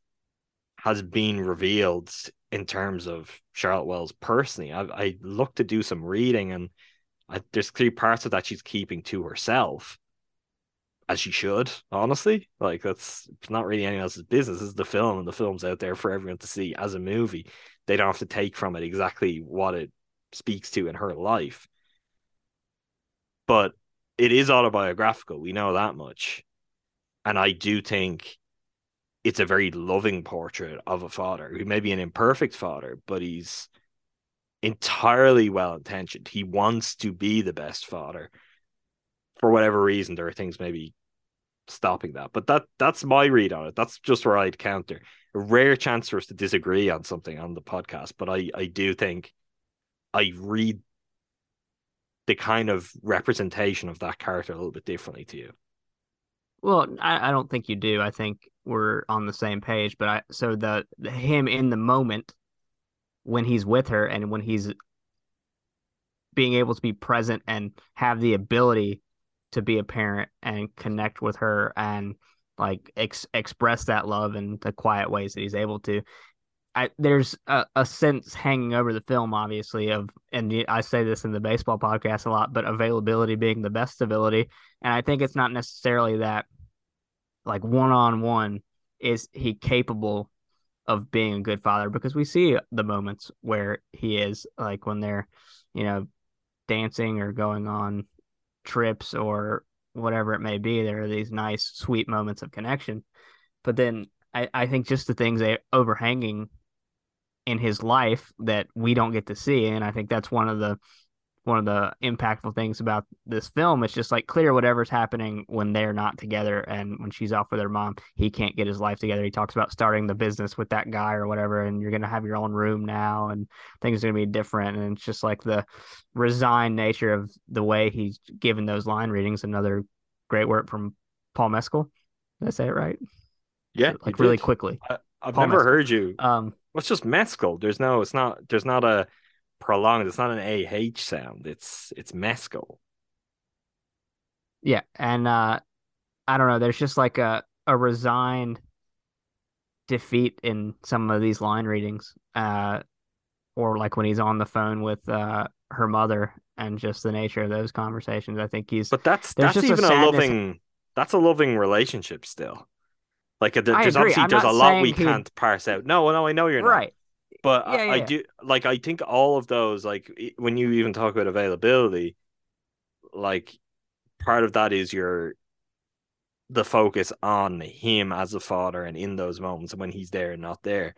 has been revealed in terms of Charlotte Wells personally. I, I looked to do some reading, and I, there's three parts of that she's keeping to herself as she should, honestly. Like that's not really anyone else's business. Is the film, and the film's out there for everyone to see as a movie. They don't have to take from it exactly what it speaks to in her life. But it is autobiographical. We know that much. And I do think it's a very loving portrait of a father who may be an imperfect father, but he's entirely well intentioned. He wants to be the best father. For whatever reason, there are things maybe stopping that. But that that's my read on it. That's just where I'd counter. A rare chance for us to disagree on something on the podcast, but I I do think I read the kind of representation of that character a little bit differently to you. Well, I, I don't think you do. I think we're on the same page. But I so the, the him in the moment when he's with her and when he's being able to be present and have the ability to be a parent and connect with her and like ex- express that love in the quiet ways that he's able to. I, there's a, a sense hanging over the film, obviously, of, and I say this in the baseball podcast a lot, but availability being the best ability. And I think it's not necessarily that, like one on one, is he capable of being a good father because we see the moments where he is, like when they're, you know, dancing or going on trips or whatever it may be. There are these nice, sweet moments of connection. But then I, I think just the things that overhanging in his life that we don't get to see. And I think that's one of the one of the impactful things about this film. It's just like clear whatever's happening when they're not together and when she's off with her mom, he can't get his life together. He talks about starting the business with that guy or whatever, and you're gonna have your own room now and things are gonna be different. And it's just like the resigned nature of the way he's given those line readings. Another great work from Paul Mescal. Did I say it right? Yeah, like really quickly. I, have never Mescal. heard you. Um, well, it's just mescal. There's no. It's not. There's not a prolonged. It's not an ah sound. It's it's mescal. Yeah, and uh, I don't know. There's just like a a resigned defeat in some of these line readings. Uh, or like when he's on the phone with uh her mother and just the nature of those conversations. I think he's. But that's that's even a, a, loving. That's a loving relationship still. Like there's obviously there's a lot we he... can't parse out. No, no, I know you're not. But yeah, I, yeah. I do like I think all of those like when you even talk about availability, like part of that is your the focus on him as a father and in those moments when he's there and not there.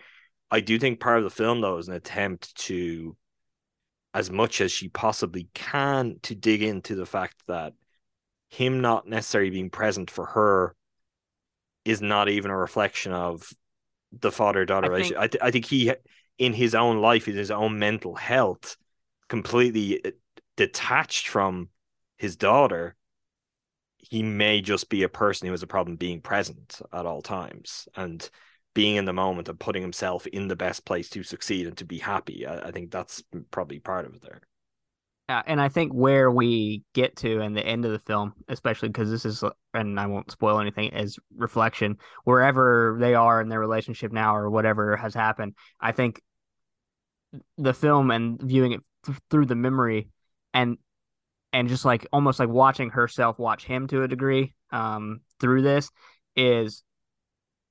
I do think part of the film though is an attempt to as much as she possibly can to dig into the fact that him not necessarily being present for her is not even a reflection of the father daughter relationship. I, th- I think he, in his own life, in his own mental health, completely uh, detached from his daughter. He may just be a person who has a problem being present at all times and being in the moment and putting himself in the best place to succeed and to be happy. I, I think that's probably part of it there. And I think where we get to in the end of the film, especially because this is, and I won't spoil anything, is reflection. Wherever they are in their relationship now, or whatever has happened, I think the film and viewing it th- through the memory, and and just like almost like watching herself watch him to a degree, um, through this is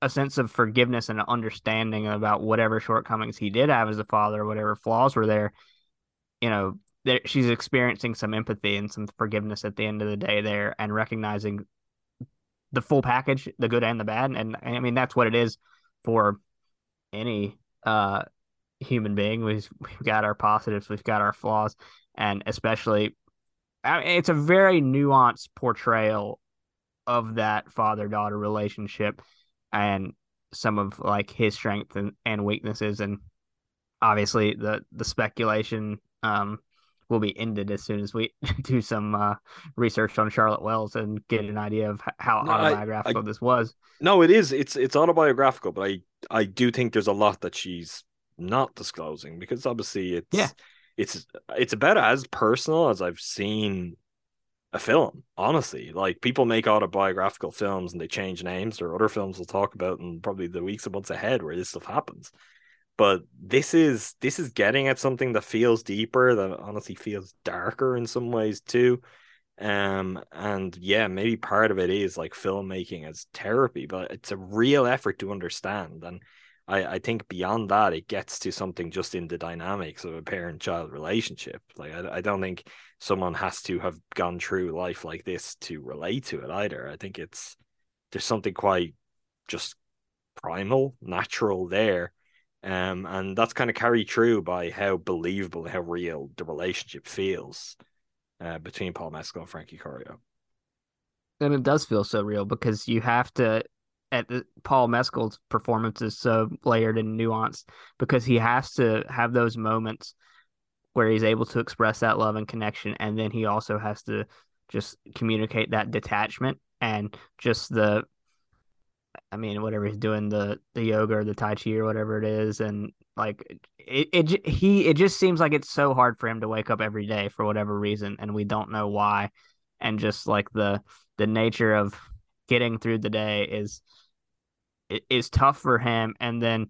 a sense of forgiveness and understanding about whatever shortcomings he did have as a father, whatever flaws were there. You know, there she's experiencing some empathy and some forgiveness at the end of the day there and recognizing the full package the good and the bad and, i mean that's what it is for any uh human being we've, we've got our positives we've got our flaws and especially I mean, it's a very nuanced portrayal of that father daughter relationship and some of like his strengths and, and weaknesses and obviously the the speculation um will be ended as soon as we do some uh, research on Charlotte Wells and get an idea of how no, autobiographical I, I, this was. No, it is. It's it's autobiographical, but I I do think there's a lot that she's not disclosing because obviously it's yeah. it's it's about as personal as I've seen a film. Honestly, like people make autobiographical films and they change names. or other films we'll talk about in probably the weeks and months ahead where this stuff happens but this is this is getting at something that feels deeper that honestly feels darker in some ways too um and yeah maybe part of it is like filmmaking as therapy but it's a real effort to understand and i i think beyond that it gets to something just in the dynamics of a parent child relationship. Like I, I don't think someone has to have gone through life like this to relate to it either. I think it's there's something quite just primal natural there. Um, and that's kind of carried through by how believable, how real the relationship feels uh, between Paul Mescal and Frankie Corio. And it does feel so real because you have to at the, Paul Mescal's performance is so layered and nuanced because he has to have those moments where he's able to express that love and connection and then he also has to just communicate that detachment and just the I mean whatever he's doing the the yoga or the tai chi or whatever it is and like it, it he it just seems like it's so hard for him to wake up every day for whatever reason and we don't know why and just like the the nature of getting through the day is is tough for him. And then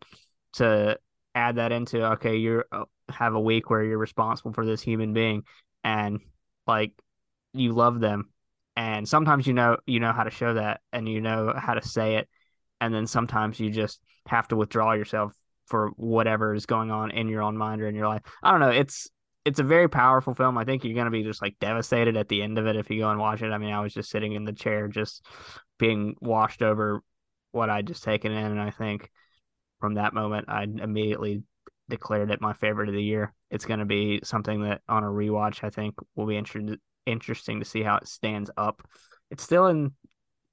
to add that into okay you uh, have a week where you're responsible for this human being and like you love them. And sometimes you know you know how to show that and you know how to say it. And then sometimes you just have to withdraw yourself for whatever is going on in your own mind or in your life. I don't know. It's it's a very powerful film. I think you're gonna be just like devastated at the end of it if you go and watch it. I mean, I was just sitting in the chair, just being washed over what I'd just taken in, and I think from that moment, I immediately declared it my favorite of the year. It's gonna be something that on a rewatch, I think will be interesting interesting to see how it stands up. It's still in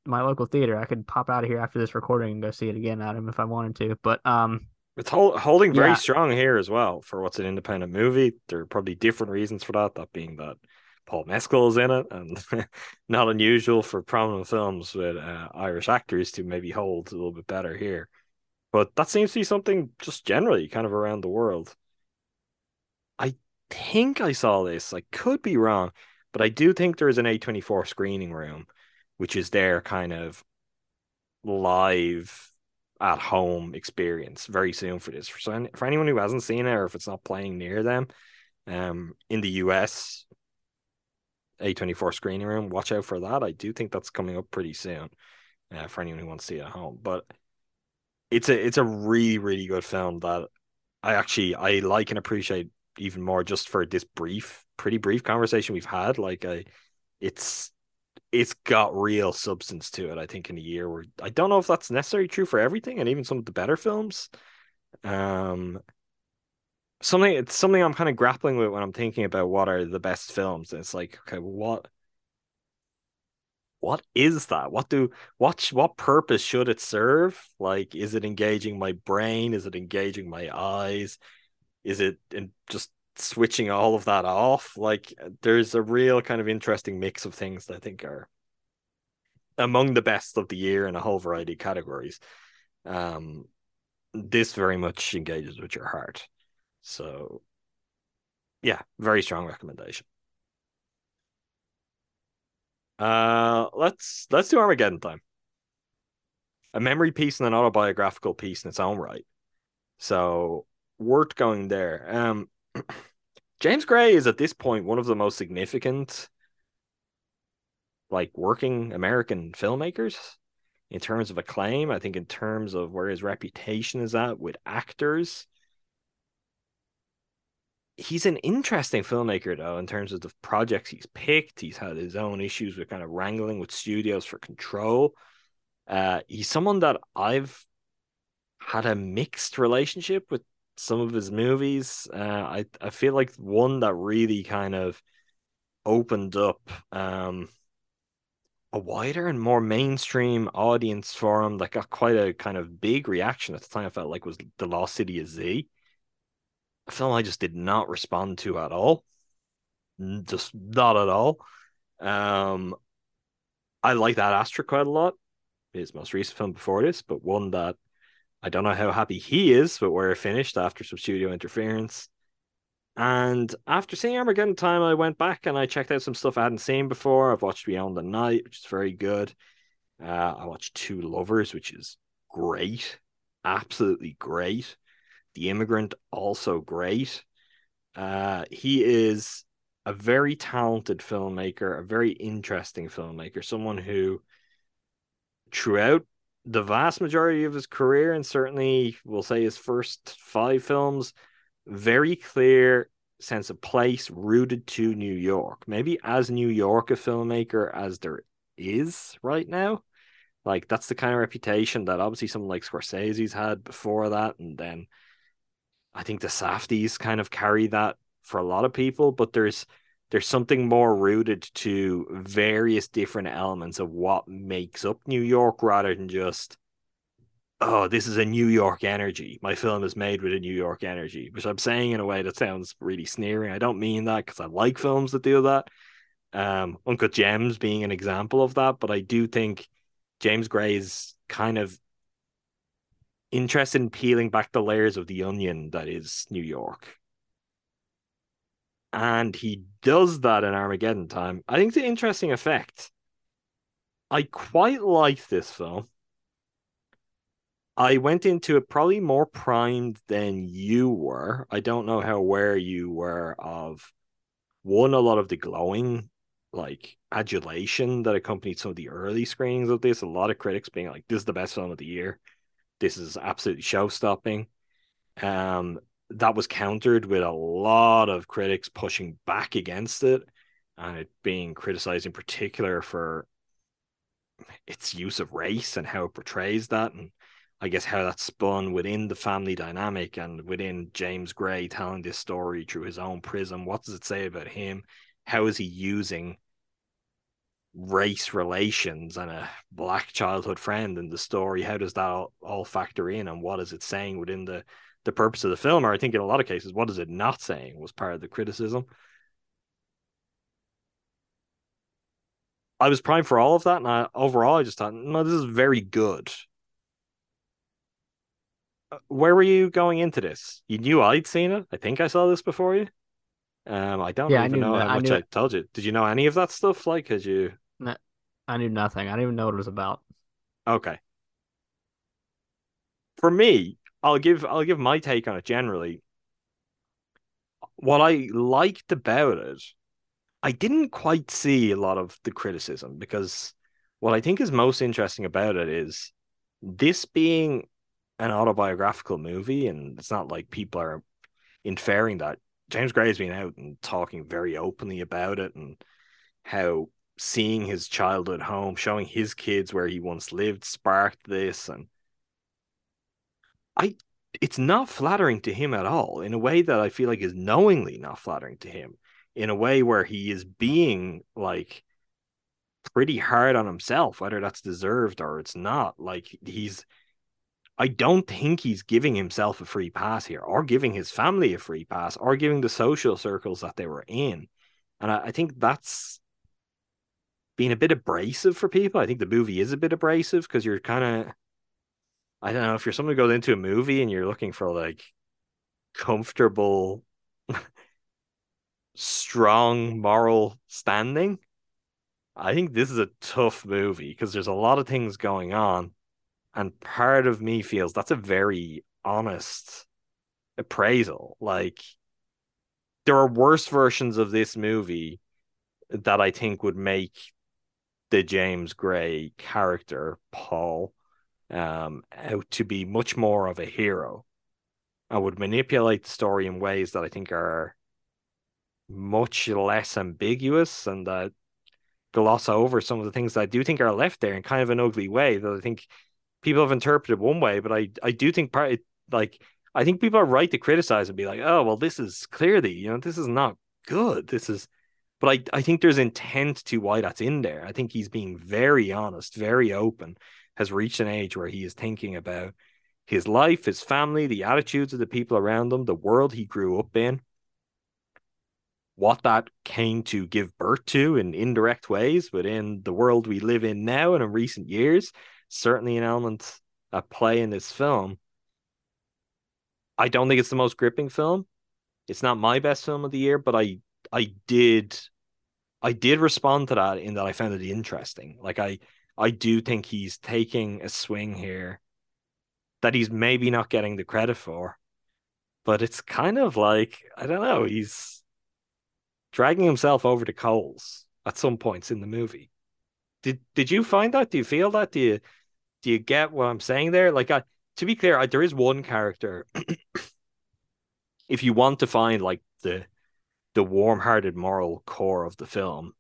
my local theater. I could pop out of here after this recording and go see it again, Adam, if I wanted to. But um, it's hold, holding very yeah. strong here as well for what's an independent movie. There are probably different reasons for that. That being that Paul Mescal is in it, and not unusual for prominent films with uh, Irish actors to maybe hold a little bit better here. But that seems to be something just generally kind of around the world. I think I saw this. I could be wrong, but I do think there is an A24 screening room, which is their kind of live at home experience very soon for this. For, for anyone who hasn't seen it or if it's not playing near them, um, in the US, A24 screening room, watch out for that. I do think that's coming up pretty soon uh, for anyone who wants to see it at home. But it's a it's a really really good film that I actually I like and appreciate even more just for this brief, pretty brief conversation we've had. Like I, it's it's got real substance to it. I think in a year where I don't know if that's necessarily true for everything, and even some of the better films. Um, something it's something I'm kind of grappling with when I'm thinking about what are the best films. And it's like, okay, what what is that? What do what what purpose should it serve? Like, is it engaging my brain? Is it engaging my eyes? Is it in just switching all of that off. Like there's a real kind of interesting mix of things that I think are among the best of the year in a whole variety of categories. Um, this very much engages with your heart. So, yeah, very strong recommendation. Uh, let's let's do Armageddon time. A memory piece and an autobiographical piece in its own right. So worth going there. Um, James Gray is at this point one of the most significant, like working American filmmakers in terms of acclaim. I think in terms of where his reputation is at with actors. He's an interesting filmmaker though, in terms of the projects he's picked. He's had his own issues with kind of wrangling with studios for control. Uh, he's someone that I've had a mixed relationship with some of his movies. Uh, I I feel like one that really kind of opened up um, a wider and more mainstream audience for him that got quite a kind of big reaction at the time. I felt like was the Lost City of Z. A film I just did not respond to at all, just not at all. Um, I like Ad Astra quite a lot. His most recent film before this, but one that I don't know how happy he is where it finished after some studio interference. And after seeing Armageddon Time, I went back and I checked out some stuff I hadn't seen before. I've watched We Own the Night, which is very good. Uh, I watched Two Lovers, which is great, absolutely great. The Immigrant, also great. Uh, he is a very talented filmmaker, a very interesting filmmaker, someone who throughout the vast majority of his career, and certainly we'll say his first five films, very clear sense of place rooted to New York. Maybe as New York a filmmaker as there is right now. Like that's the kind of reputation that obviously someone like Scorsese's had before that, and then I think the Safdies kind of carry that for a lot of people, but there's there's something more rooted to various different elements of what makes up New York rather than just oh, this is a New York energy. My film is made with a New York energy, which I'm saying in a way that sounds really sneering. I don't mean that because I like films that do that. Um, Uncut Gems being an example of that, but I do think James Gray's kind of interested in peeling back the layers of the onion that is New York. And he does that in Armageddon Time. I think it's an interesting effect. I quite like this film. I went into it probably more primed than you were. I don't know how aware you were of one, a lot of the glowing like adulation that accompanied some of the early screenings of this. A lot of critics being like, "This is the best film of the year. This is absolutely show stopping." Um, that was countered with a lot of critics pushing back against it, and it being criticized in particular for its use of race and how it portrays that, and I guess how that's spun within the family dynamic and within James Gray telling this story through his own prism. What does it say about him? How is he using race relations and a black childhood friend in the story how does that all, all, factor in and what is it saying within the the purpose of the film or i think in a lot of cases what is it not saying was part of the criticism i was primed for all of that and I, overall i just thought no this is very good uh, where were you going into this you knew i'd seen it i think i saw this before you um, I don't Yeah, even knew know that- how I much knew- I told you. Did you know any of that stuff? Like, cause you No, I knew nothing. I didn't even know what it was about. Okay. For me, I'll give I'll give my take on it generally. What I liked about it, I didn't quite see a lot of the criticism because what I think is most interesting about it is this being an autobiographical movie, and it's not like people are inferring that James Gray has been out and talking very openly about it and how seeing his childhood home, showing his kids where he once lived, sparked this, and I it's not flattering to him at all in a way that I feel like is knowingly not flattering to him in a way where he is being like pretty hard on himself, whether that's deserved or it's not. Like he's I don't think he's giving himself a free pass here, or giving his family a free pass, or giving the social circles that they were in. And I, I think that's being a bit abrasive for people. I think the movie is a bit abrasive because you're kind of, I don't know, if you're someone who goes into a movie and you're looking for like comfortable, strong moral standing, I think this is a tough movie because there's a lot of things going on. And part of me feels that's a very honest appraisal. Like, there are worse versions of this movie that I think would make the James Gray character, Paul, um, out to be much more of a hero. I would manipulate the story in ways that I think are much less ambiguous and that gloss over some of the things that I do think are left there in kind of an ugly way that I think people have interpreted one way, but I I do think part like I think people are right to criticize and be like, oh well, this is clearly you know this is not good. This is, but I I think there's intent to why that's in there. I think he's being very honest, very open, has reached an age where he is thinking about his life, his family, the attitudes of the people around him, the world he grew up in, what that came to give birth to in indirect ways within the world we live in now and in recent years. Certainly an element at play in this film. I don't think it's the most gripping film. It's not my best film of the year, but I I did I did respond to that in that I found it interesting. Like I I do think he's taking a swing here that he's maybe not getting the credit for. But it's kind of like, I don't know, he's dragging himself over to coals at some points in the movie. Did did you find that? Do you feel that? Do you do you get what I'm saying there? Like I to be clear, I, there is one character. if you want to find like the the warm-hearted moral core of the film,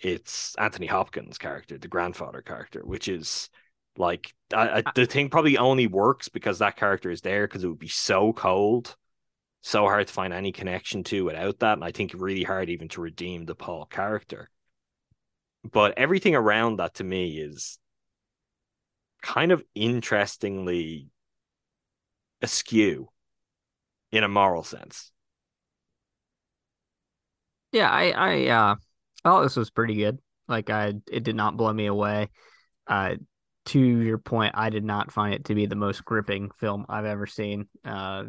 it's Anthony Hopkins' character, the grandfather character, which is like I, I, the thing probably only works because that character is there because it would be so cold so hard to find any connection to without that. And I think really hard even to redeem the Paul character. But everything around that to me is kind of interestingly askew in a moral sense. Yeah, I I uh oh this was pretty good. Like I it did not blow me away. Uh to your point, I did not find it to be the most gripping film I've ever seen. Uh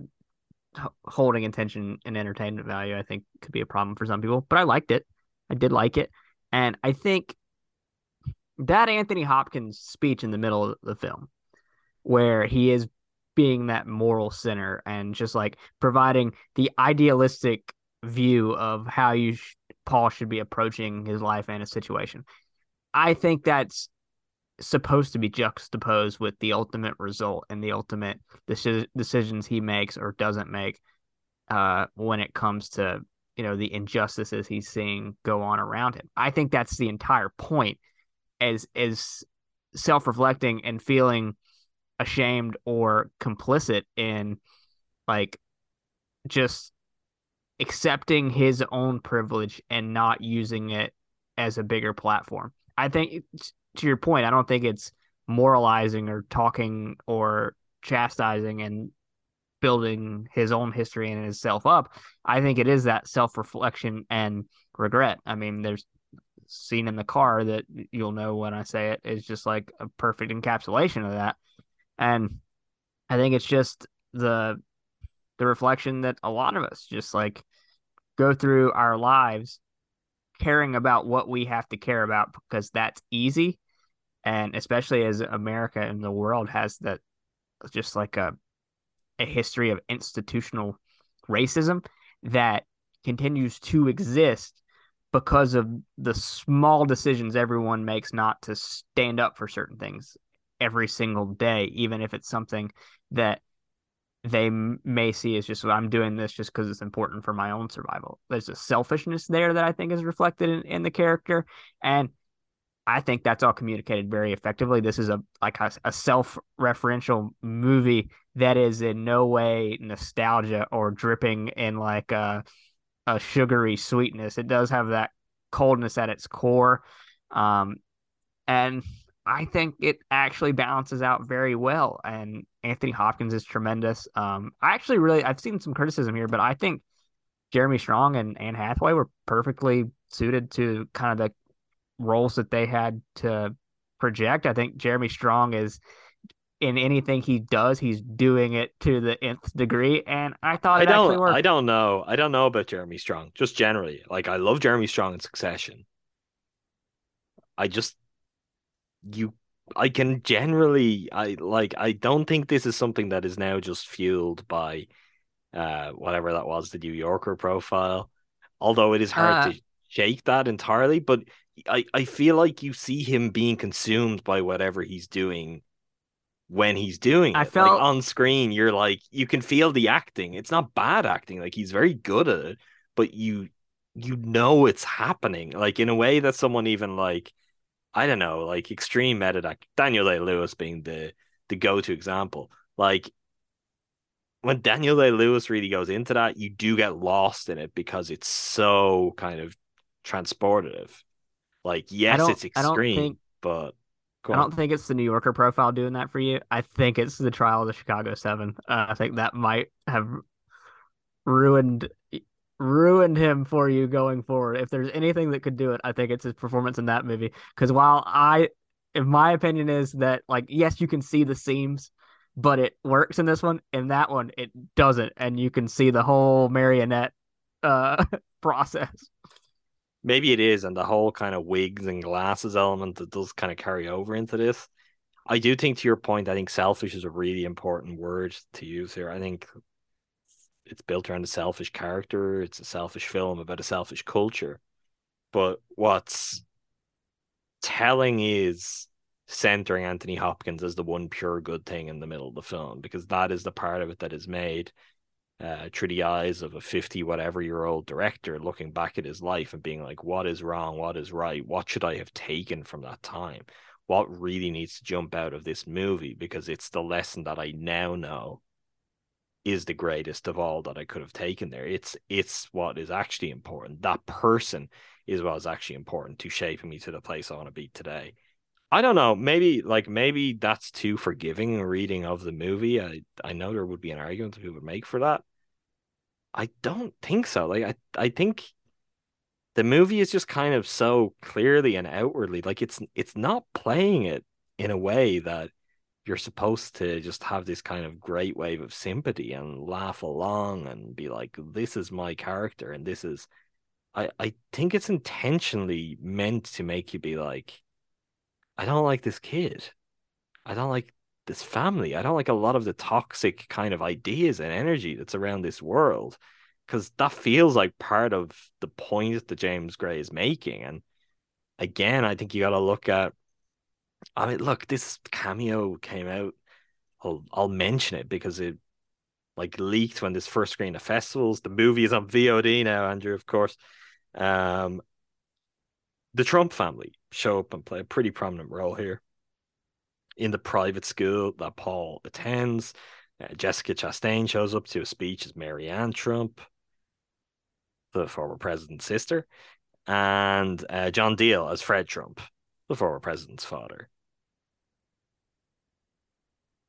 holding attention and entertainment value, I think could be a problem for some people, but I liked it. I did like it. And I think that Anthony Hopkins speech in the middle of the film, where he is being that moral center and just like providing the idealistic view of how you sh- Paul should be approaching his life and his situation. I think that's supposed to be juxtaposed with the ultimate result and the ultimate deci- decisions he makes or doesn't make uh, when it comes to you know the injustices he's seeing go on around him. I think that's the entire point as as self-reflecting and feeling ashamed or complicit in like just accepting his own privilege and not using it as a bigger platform. I think to your point, I don't think it's moralizing or talking or chastising and building his own history and himself up. I think it is that self reflection and regret. I mean, there's scene in the car that you'll know when I say it is just like a perfect encapsulation of that. And I think it's just the the reflection that a lot of us just like go through our lives caring about what we have to care about because that's easy. And especially as america and the world has that just like a a history of institutional racism that continues to exist because of the small decisions everyone makes not to stand up for certain things every single day even if it's something that they may see as just I'm doing this just because it's important for my own survival. There's a selfishness there that I think is reflected in, in the character, and I think that's all communicated very effectively. This is a like a, a self-referential movie that is in no way nostalgia or dripping in like a, a sugary sweetness. It does have that coldness at its core, um, and I think it actually balances out very well. And Anthony Hopkins is tremendous. Um, I actually really I've seen some criticism here, but I think Jeremy Strong and Anne Hathaway were perfectly suited to kind of the roles that they had to project. I think Jeremy Strong is in anything he does, he's doing it to the nth degree. And I thought I don't I don't know. I don't know about Jeremy Strong. Just generally. Like I love Jeremy Strong in succession. I just you I can generally I like I don't think this is something that is now just fueled by uh whatever that was, the New Yorker profile. Although it is hard uh, to shake that entirely, but I, I feel like you see him being consumed by whatever he's doing when he's doing I it. Felt... Like on screen, you're like you can feel the acting. It's not bad acting, like he's very good at it, but you you know it's happening. Like in a way that someone even like I don't know, like extreme meta Daniel Day Lewis being the the go to example. Like when Daniel Day Lewis really goes into that, you do get lost in it because it's so kind of transportative. Like, yes, it's extreme, think, but I don't think it's the New Yorker profile doing that for you. I think it's the trial of the Chicago Seven. Uh, I think that might have ruined ruined him for you going forward. If there's anything that could do it, I think it's his performance in that movie. Because while I, if my opinion is that like yes, you can see the seams, but it works in this one. In that one, it doesn't, and you can see the whole marionette uh process. Maybe it is, and the whole kind of wigs and glasses element that does kind of carry over into this. I do think, to your point, I think selfish is a really important word to use here. I think it's built around a selfish character. It's a selfish film about a selfish culture. But what's telling is centering Anthony Hopkins as the one pure good thing in the middle of the film because that is the part of it that is made uh, through the eyes of a 50 whatever year old director looking back at his life and being like, what is wrong? What is right? What should I have taken from that time? What really needs to jump out of this movie? Because it's the lesson that I now know is the greatest of all that I could have taken there. It's it's what is actually important. That person is what is actually important to shaping me to the place I want to be today. I don't know. Maybe like maybe that's too forgiving reading of the movie. I I know there would be an argument people would make for that. I don't think so. Like I I think the movie is just kind of so clearly and outwardly like it's it's not playing it in a way that you're supposed to just have this kind of great wave of sympathy and laugh along and be like this is my character and this is I I think it's intentionally meant to make you be like I don't like this kid. I don't like this family. I don't like a lot of the toxic kind of ideas and energy that's around this world because that feels like part of the point that James Gray is making. And again, I think you got to look at. I mean, look, this cameo came out. I'll I'll mention it because it like leaked when this first screen of festivals. The movie is on VOD now, Andrew, of course. Um, the Trump family show up and play a pretty prominent role here. In the private school that Paul attends, uh, Jessica Chastain shows up to a speech as Marianne Trump, the former president's sister, and uh, John Diehl as Fred Trump, the former president's father.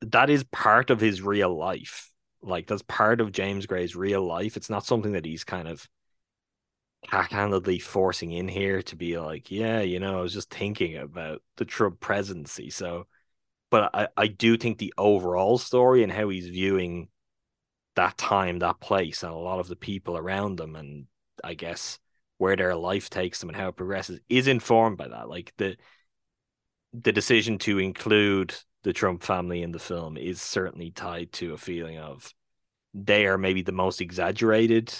That is part of his real life. Like, that's part of James Gray's real life. It's not something that he's kind of handedly forcing in here to be like, yeah, you know, I was just thinking about the Trump presidency. So, but I, I do think the overall story and how he's viewing that time, that place, and a lot of the people around them, and I guess where their life takes them and how it progresses is informed by that. Like the the decision to include the Trump family in the film is certainly tied to a feeling of they are maybe the most exaggerated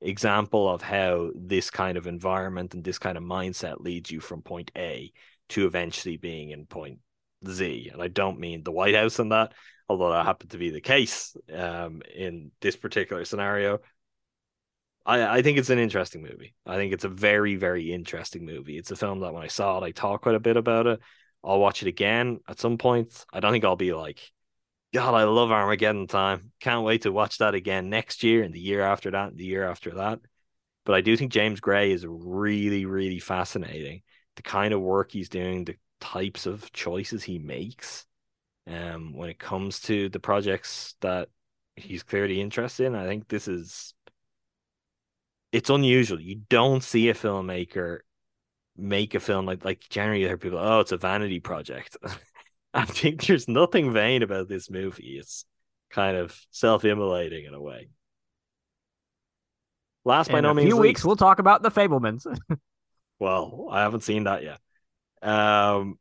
example of how this kind of environment and this kind of mindset leads you from point A to eventually being in point Z. And I don't mean the White House in that, although that happened to be the case um, in this particular scenario. I, I think it's an interesting movie. I think it's a very, very interesting movie. It's a film that when I saw it, I talked quite a bit about it. I'll watch it again at some point. I don't think I'll be like, God, I love Armageddon Time. Can't wait to watch that again next year and the year after that and the year after that. But I do think James Gray is really, really fascinating. The kind of work he's doing, the types of choices he makes um, when it comes to the projects that he's clearly interested in. I think this is it's unusual. You don't see a filmmaker make a film like like generally you hear people, oh, it's a vanity project. I think there's nothing vain about this movie. It's kind of self-immolating in a way. Last by In no a means few weeks, least- we'll talk about the Fabelmans. Well, I haven't seen that yet. Um,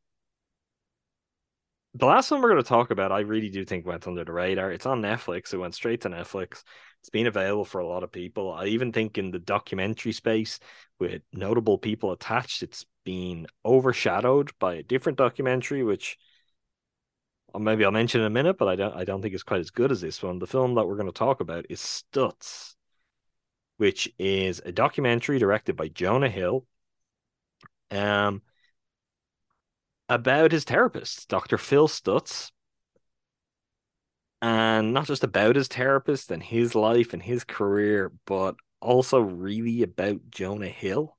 the last one we're going to talk about, I really do think went under the radar. It's on Netflix. It went straight to Netflix. It's been available for a lot of people. I even think in the documentary space, with notable people attached, it's been overshadowed by a different documentary, which or maybe I'll mention in a minute, but I don't I don't think it's quite as good as this one. The film that we're going to talk about is Stutz, which is a documentary directed by Jonah Hill. Um about his therapist, Dr. Phil Stutz. And not just about his therapist and his life and his career, but also really about Jonah Hill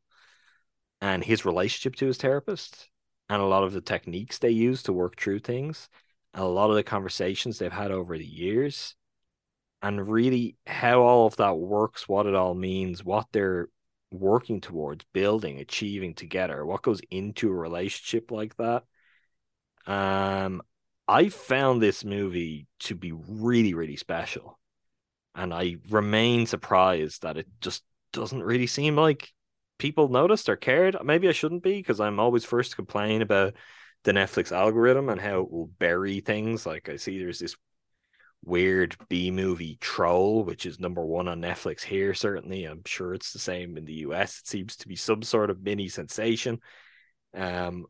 and his relationship to his therapist and a lot of the techniques they use to work through things a lot of the conversations they've had over the years and really how all of that works, what it all means, what they're working towards building, achieving together, what goes into a relationship like that. Um, I found this movie to be really, really special. And I remain surprised that it just doesn't really seem like people noticed or cared. Maybe I shouldn't be because I'm always first to complain about the Netflix algorithm and how it will bury things. Like I see there's this weird B movie Troll, which is number one on Netflix here. Certainly, I'm sure it's the same in the US. It seems to be some sort of mini sensation. Um,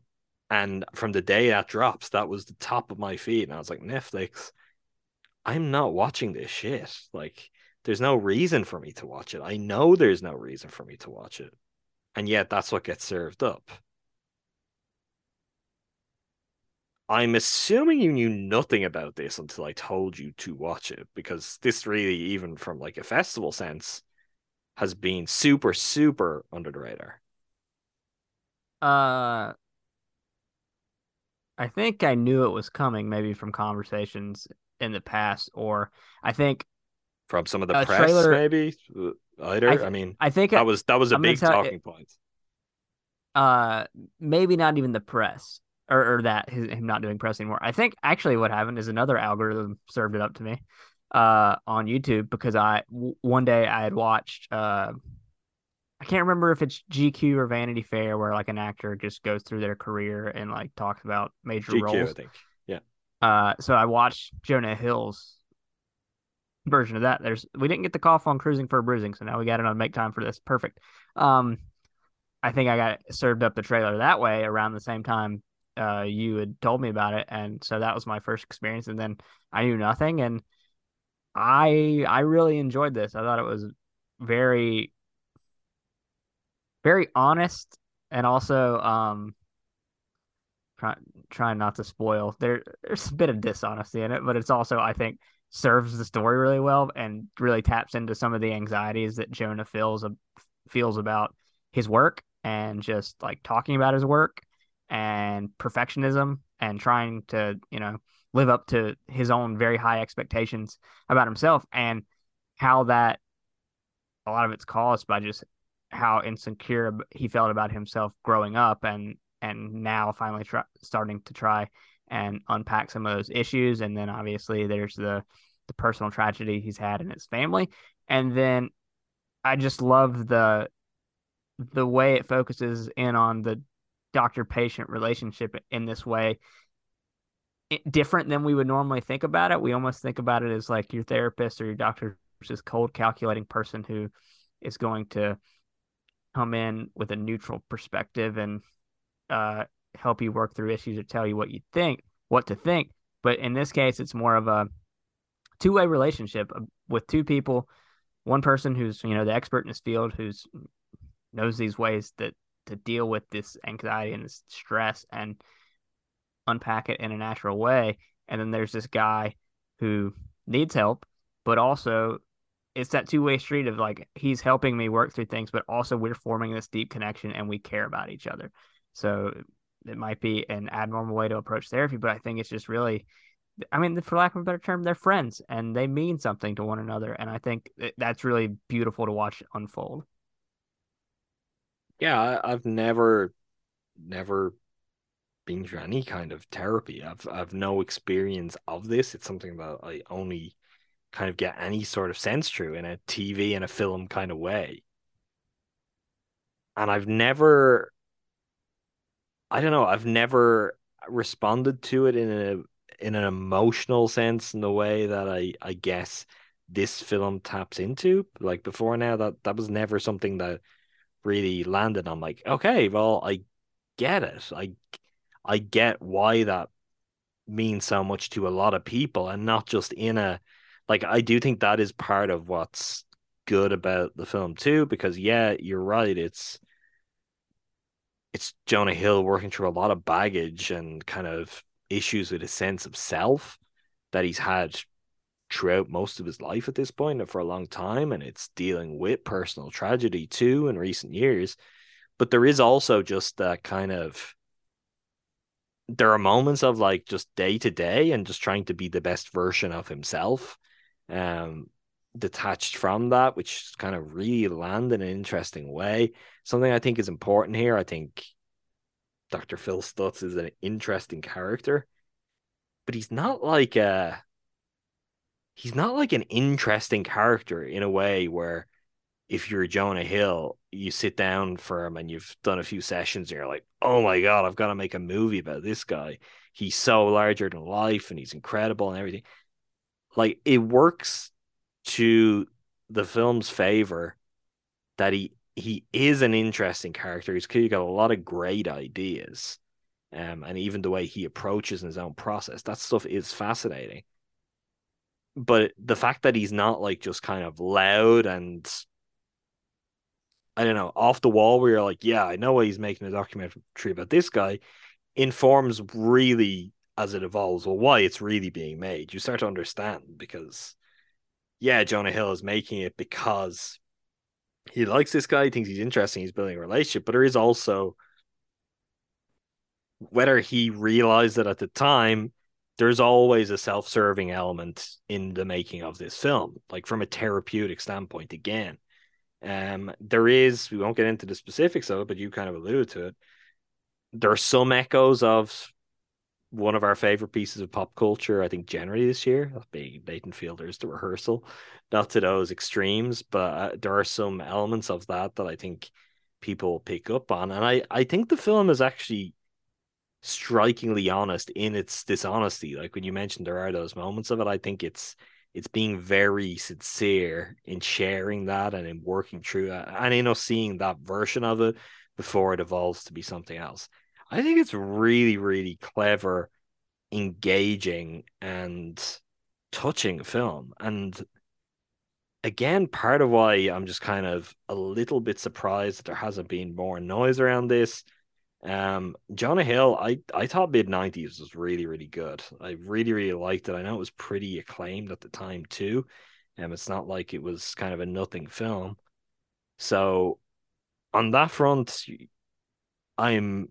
and from the day that drops, that was the top of my feed, and I was like, Netflix, I'm not watching this shit. Like, there's no reason for me to watch it. I know there's no reason for me to watch it, and yet that's what gets served up. I'm assuming you knew nothing about this until I told you to watch it because this really, even from like a festival sense, has been super, super under the radar. Uh, I think I knew it was coming, maybe from conversations in the past, or I think from some of the press, trailer- maybe uh, either. I, th- mean, I think that was that was a I'm big talking point. uh maybe not even the press or, or that his, him not doing press anymore. I think actually what happened is another algorithm served it up to me uh on YouTube because I w- one day I had watched uh I can't remember if it's GQ or Vanity Fair where like an actor just goes through their career and like talks about major GQ, roles. I think. Yeah. Uh, so I watched Jonah Hill's version of that. There's we didn't get the call on cruising for a bruising, so now we got it on make time for this. Perfect. Um, I think I got served up the trailer that way around the same time uh you had told me about it, and so that was my first experience. And then I knew nothing, and I I really enjoyed this. I thought it was very very honest and also um try, trying not to spoil there there's a bit of dishonesty in it but it's also i think serves the story really well and really taps into some of the anxieties that jonah feels feels about his work and just like talking about his work and perfectionism and trying to you know live up to his own very high expectations about himself and how that a lot of it's caused by just how insecure he felt about himself growing up and and now finally try, starting to try and unpack some of those issues. And then obviously there's the the personal tragedy he's had in his family. And then i just love the the way it focuses in on the doctor patient relationship in this way different than we would normally think about it we almost think about it as like your therapist or your doctor is this cold calculating person who is going to come in with a neutral perspective and uh, help you work through issues or tell you what you think, what to think. But in this case, it's more of a two way relationship with two people. One person who's you know the expert in his field, who's knows these ways that to deal with this anxiety and this stress and unpack it in a natural way. And then there's this guy who needs help, but also it's that two way street of like he's helping me work through things, but also we're forming this deep connection and we care about each other. So it might be an abnormal way to approach therapy, but I think it's just really, I mean, for lack of a better term, they're friends and they mean something to one another, and I think that's really beautiful to watch unfold. Yeah, I, I've never, never been through any kind of therapy. I've I've no experience of this. It's something that I only kind of get any sort of sense through in a TV and a film kind of way. And I've never I don't know, I've never responded to it in a in an emotional sense in the way that I I guess this film taps into. Like before now that that was never something that really landed. I'm like, okay, well, I get it. I I get why that means so much to a lot of people and not just in a like I do think that is part of what's good about the film too, because yeah, you're right. It's it's Jonah Hill working through a lot of baggage and kind of issues with his sense of self that he's had throughout most of his life at this point and for a long time, and it's dealing with personal tragedy too in recent years. But there is also just that kind of there are moments of like just day to day and just trying to be the best version of himself um detached from that which kind of really land in an interesting way something i think is important here i think dr phil stutz is an interesting character but he's not like a he's not like an interesting character in a way where if you're jonah hill you sit down for him and you've done a few sessions and you're like oh my god i've got to make a movie about this guy he's so larger than life and he's incredible and everything like it works to the film's favor that he he is an interesting character. He's clearly got a lot of great ideas, um, and even the way he approaches in his own process, that stuff is fascinating. But the fact that he's not like just kind of loud and I don't know off the wall, where you're like, yeah, I know why he's making a documentary about this guy, informs really as it evolves, well, why it's really being made. You start to understand because, yeah, Jonah Hill is making it because he likes this guy, he thinks he's interesting, he's building a relationship, but there is also whether he realized it at the time, there's always a self-serving element in the making of this film, like from a therapeutic standpoint. Again, um, there is. We won't get into the specifics of it, but you kind of alluded to it. There are some echoes of one of our favorite pieces of pop culture, I think, generally this year, being Nathan Fielder's The Rehearsal. Not to those extremes, but uh, there are some elements of that that I think people pick up on, and I I think the film is actually strikingly honest in its dishonesty. Like when you mentioned there are those moments of it, I think it's it's being very sincere in sharing that and in working through it and in us seeing that version of it before it evolves to be something else. I think it's really, really clever, engaging, and touching film. And again, part of why I'm just kind of a little bit surprised that there hasn't been more noise around this um, Jonah Hill, I I thought mid nineties was really really good. I really really liked it. I know it was pretty acclaimed at the time too. and um, it's not like it was kind of a nothing film. So on that front, I'm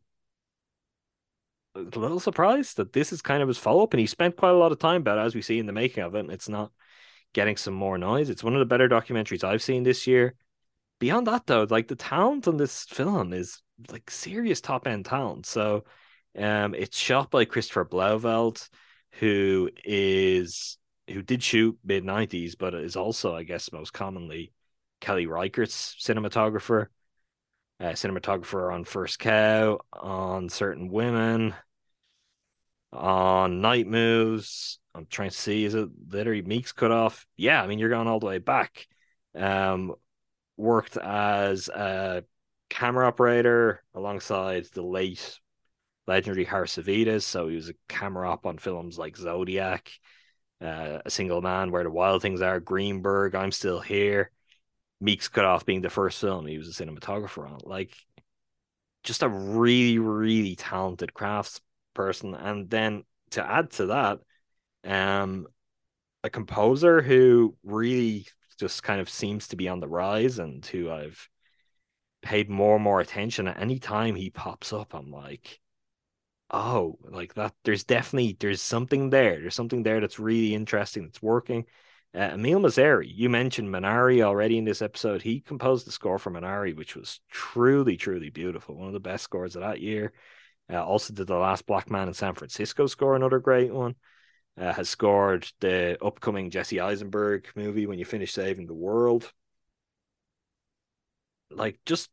a little surprised that this is kind of his follow up, and he spent quite a lot of time about it, as we see in the making of it. And it's not getting some more noise. It's one of the better documentaries I've seen this year. Beyond that, though, like the talent on this film is like serious top end talent. So um it's shot by Christopher Blauvelt, who is who did shoot mid nineties, but is also, I guess, most commonly Kelly Reichardt's cinematographer. Uh, cinematographer on First Cow, on Certain Women, on Night Moves. I'm trying to see, is it literally Meek's cut off? Yeah, I mean, you're going all the way back. Um, worked as a camera operator alongside the late legendary Harris Savides. So he was a camera op on films like Zodiac, uh, A Single Man, Where the Wild Things Are, Greenberg, I'm Still Here. Meek's Cut Off being the first film he was a cinematographer on. Like, just a really, really talented crafts person. And then to add to that, um, a composer who really just kind of seems to be on the rise and who I've paid more and more attention at any time he pops up i'm like oh like that there's definitely there's something there there's something there that's really interesting that's working uh, Emile Mosseri, you mentioned Minari already in this episode. He composed the score for Minari, which was truly, truly beautiful. One of the best scores of that year. Uh, also did the Last Black Man in San Francisco score, another great one. Uh, has scored the upcoming Jesse Eisenberg movie, When You Finish Saving the World like just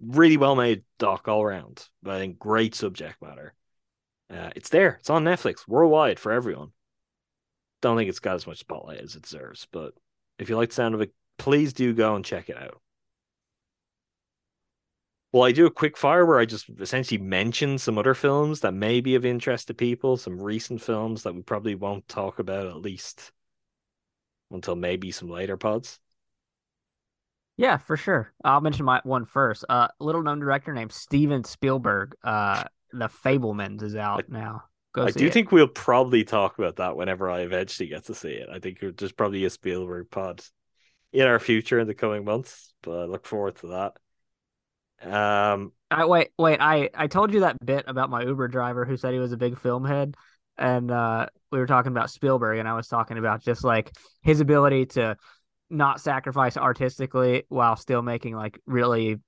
really well made doc all around. I think great subject matter. Uh, it's there. It's on Netflix worldwide for everyone. Don't think it's got as much spotlight as it deserves, but if you like the sound of it, please do go and check it out. Well, I do a quick fire where I just essentially mention some other films that may be of interest to people, some recent films that we probably won't talk about at least until maybe some later pods. Yeah, for sure. I'll mention my one first. Uh, little known director named Steven Spielberg. Uh, The Fabelmans is out I, now. Go I do it. think we'll probably talk about that whenever I eventually get to see it. I think there's probably a Spielberg pod in our future in the coming months, but I look forward to that. Um, I wait, wait. I I told you that bit about my Uber driver who said he was a big film head, and uh, we were talking about Spielberg, and I was talking about just like his ability to not sacrifice artistically while still making like really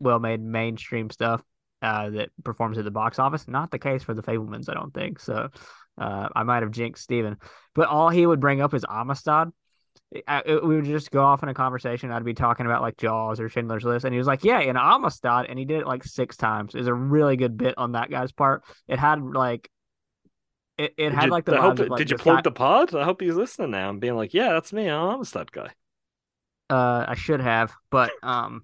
well made mainstream stuff uh, that performs at the box office. Not the case for the Fabelmans, I don't think. So uh, I might have jinxed Steven. But all he would bring up is Amistad. I, it, we would just go off in a conversation. I'd be talking about like Jaws or Schindler's List, and he was like, "Yeah, in Amistad," and he did it like six times. Was a really good bit on that guy's part. It had like it, it had you, like the. hope, of, like, did you plug the pod? I hope he's listening now and being like, "Yeah, that's me. I'm Amistad guy." Uh, I should have, but um,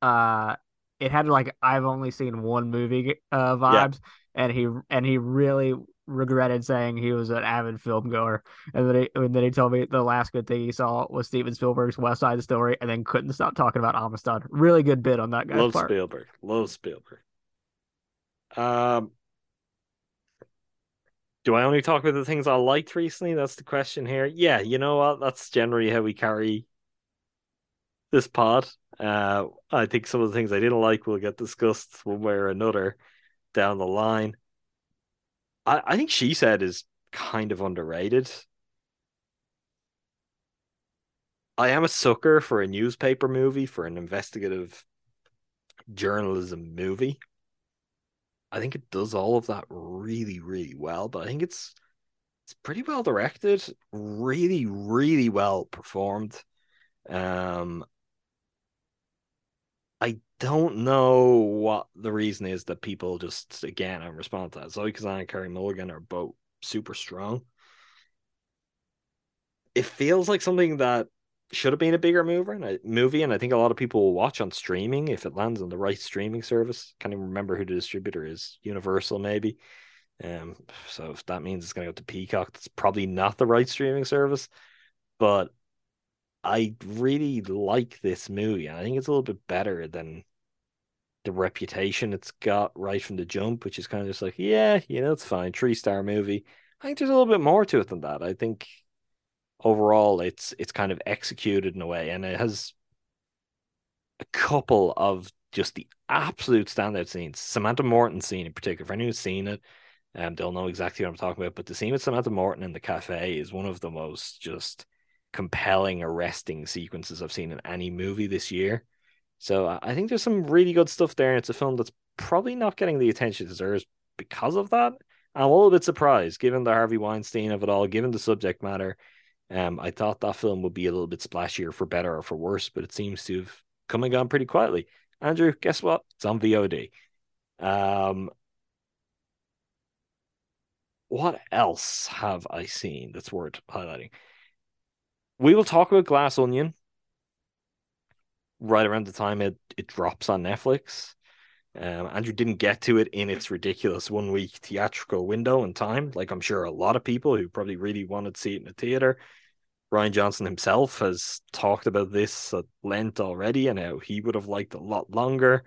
uh, it had like I've only seen one movie uh vibes, yeah. and he and he really regretted saying he was an avid film goer, and then he and then he told me the last good thing he saw was Steven Spielberg's West Side Story, and then couldn't stop talking about Amistad. Really good bit on that guy. Love part. Spielberg. Love Spielberg. Um, do I only talk about the things I liked recently? That's the question here. Yeah, you know what? That's generally how we carry this pod. Uh, I think some of the things I didn't like will get discussed one way or another down the line. I, I think she said is kind of underrated. I am a sucker for a newspaper movie, for an investigative journalism movie. I think it does all of that really, really well, but I think it's it's pretty well directed, really, really well performed. Um I don't know what the reason is that people just again I'm responding to that. Zoe Kazan and Carey Mulligan are both super strong. It feels like something that should have been a bigger mover and a movie, and I think a lot of people will watch on streaming if it lands on the right streaming service. Can't even remember who the distributor is. Universal, maybe. Um, so if that means it's going to go to Peacock, that's probably not the right streaming service. But I really like this movie, and I think it's a little bit better than the reputation it's got right from the jump, which is kind of just like, yeah, you know, it's fine, three star movie. I think there's a little bit more to it than that. I think overall it's it's kind of executed in a way and it has a couple of just the absolute standout scenes. Samantha morton scene in particular for anyone who's seen it um, they'll know exactly what i'm talking about but the scene with samantha morton in the cafe is one of the most just compelling arresting sequences i've seen in any movie this year. So i think there's some really good stuff there and it's a film that's probably not getting the attention it deserves because of that. I'm a little bit surprised given the harvey weinstein of it all given the subject matter um, I thought that film would be a little bit splashier for better or for worse, but it seems to have come and gone pretty quietly. Andrew, guess what? It's on VOD. Um, what else have I seen that's worth highlighting? We will talk about Glass Onion right around the time it, it drops on Netflix. Um, Andrew didn't get to it in its ridiculous one week theatrical window in time, like I'm sure a lot of people who probably really wanted to see it in a theater. Rian Johnson himself has talked about this at length already and how he would have liked a lot longer.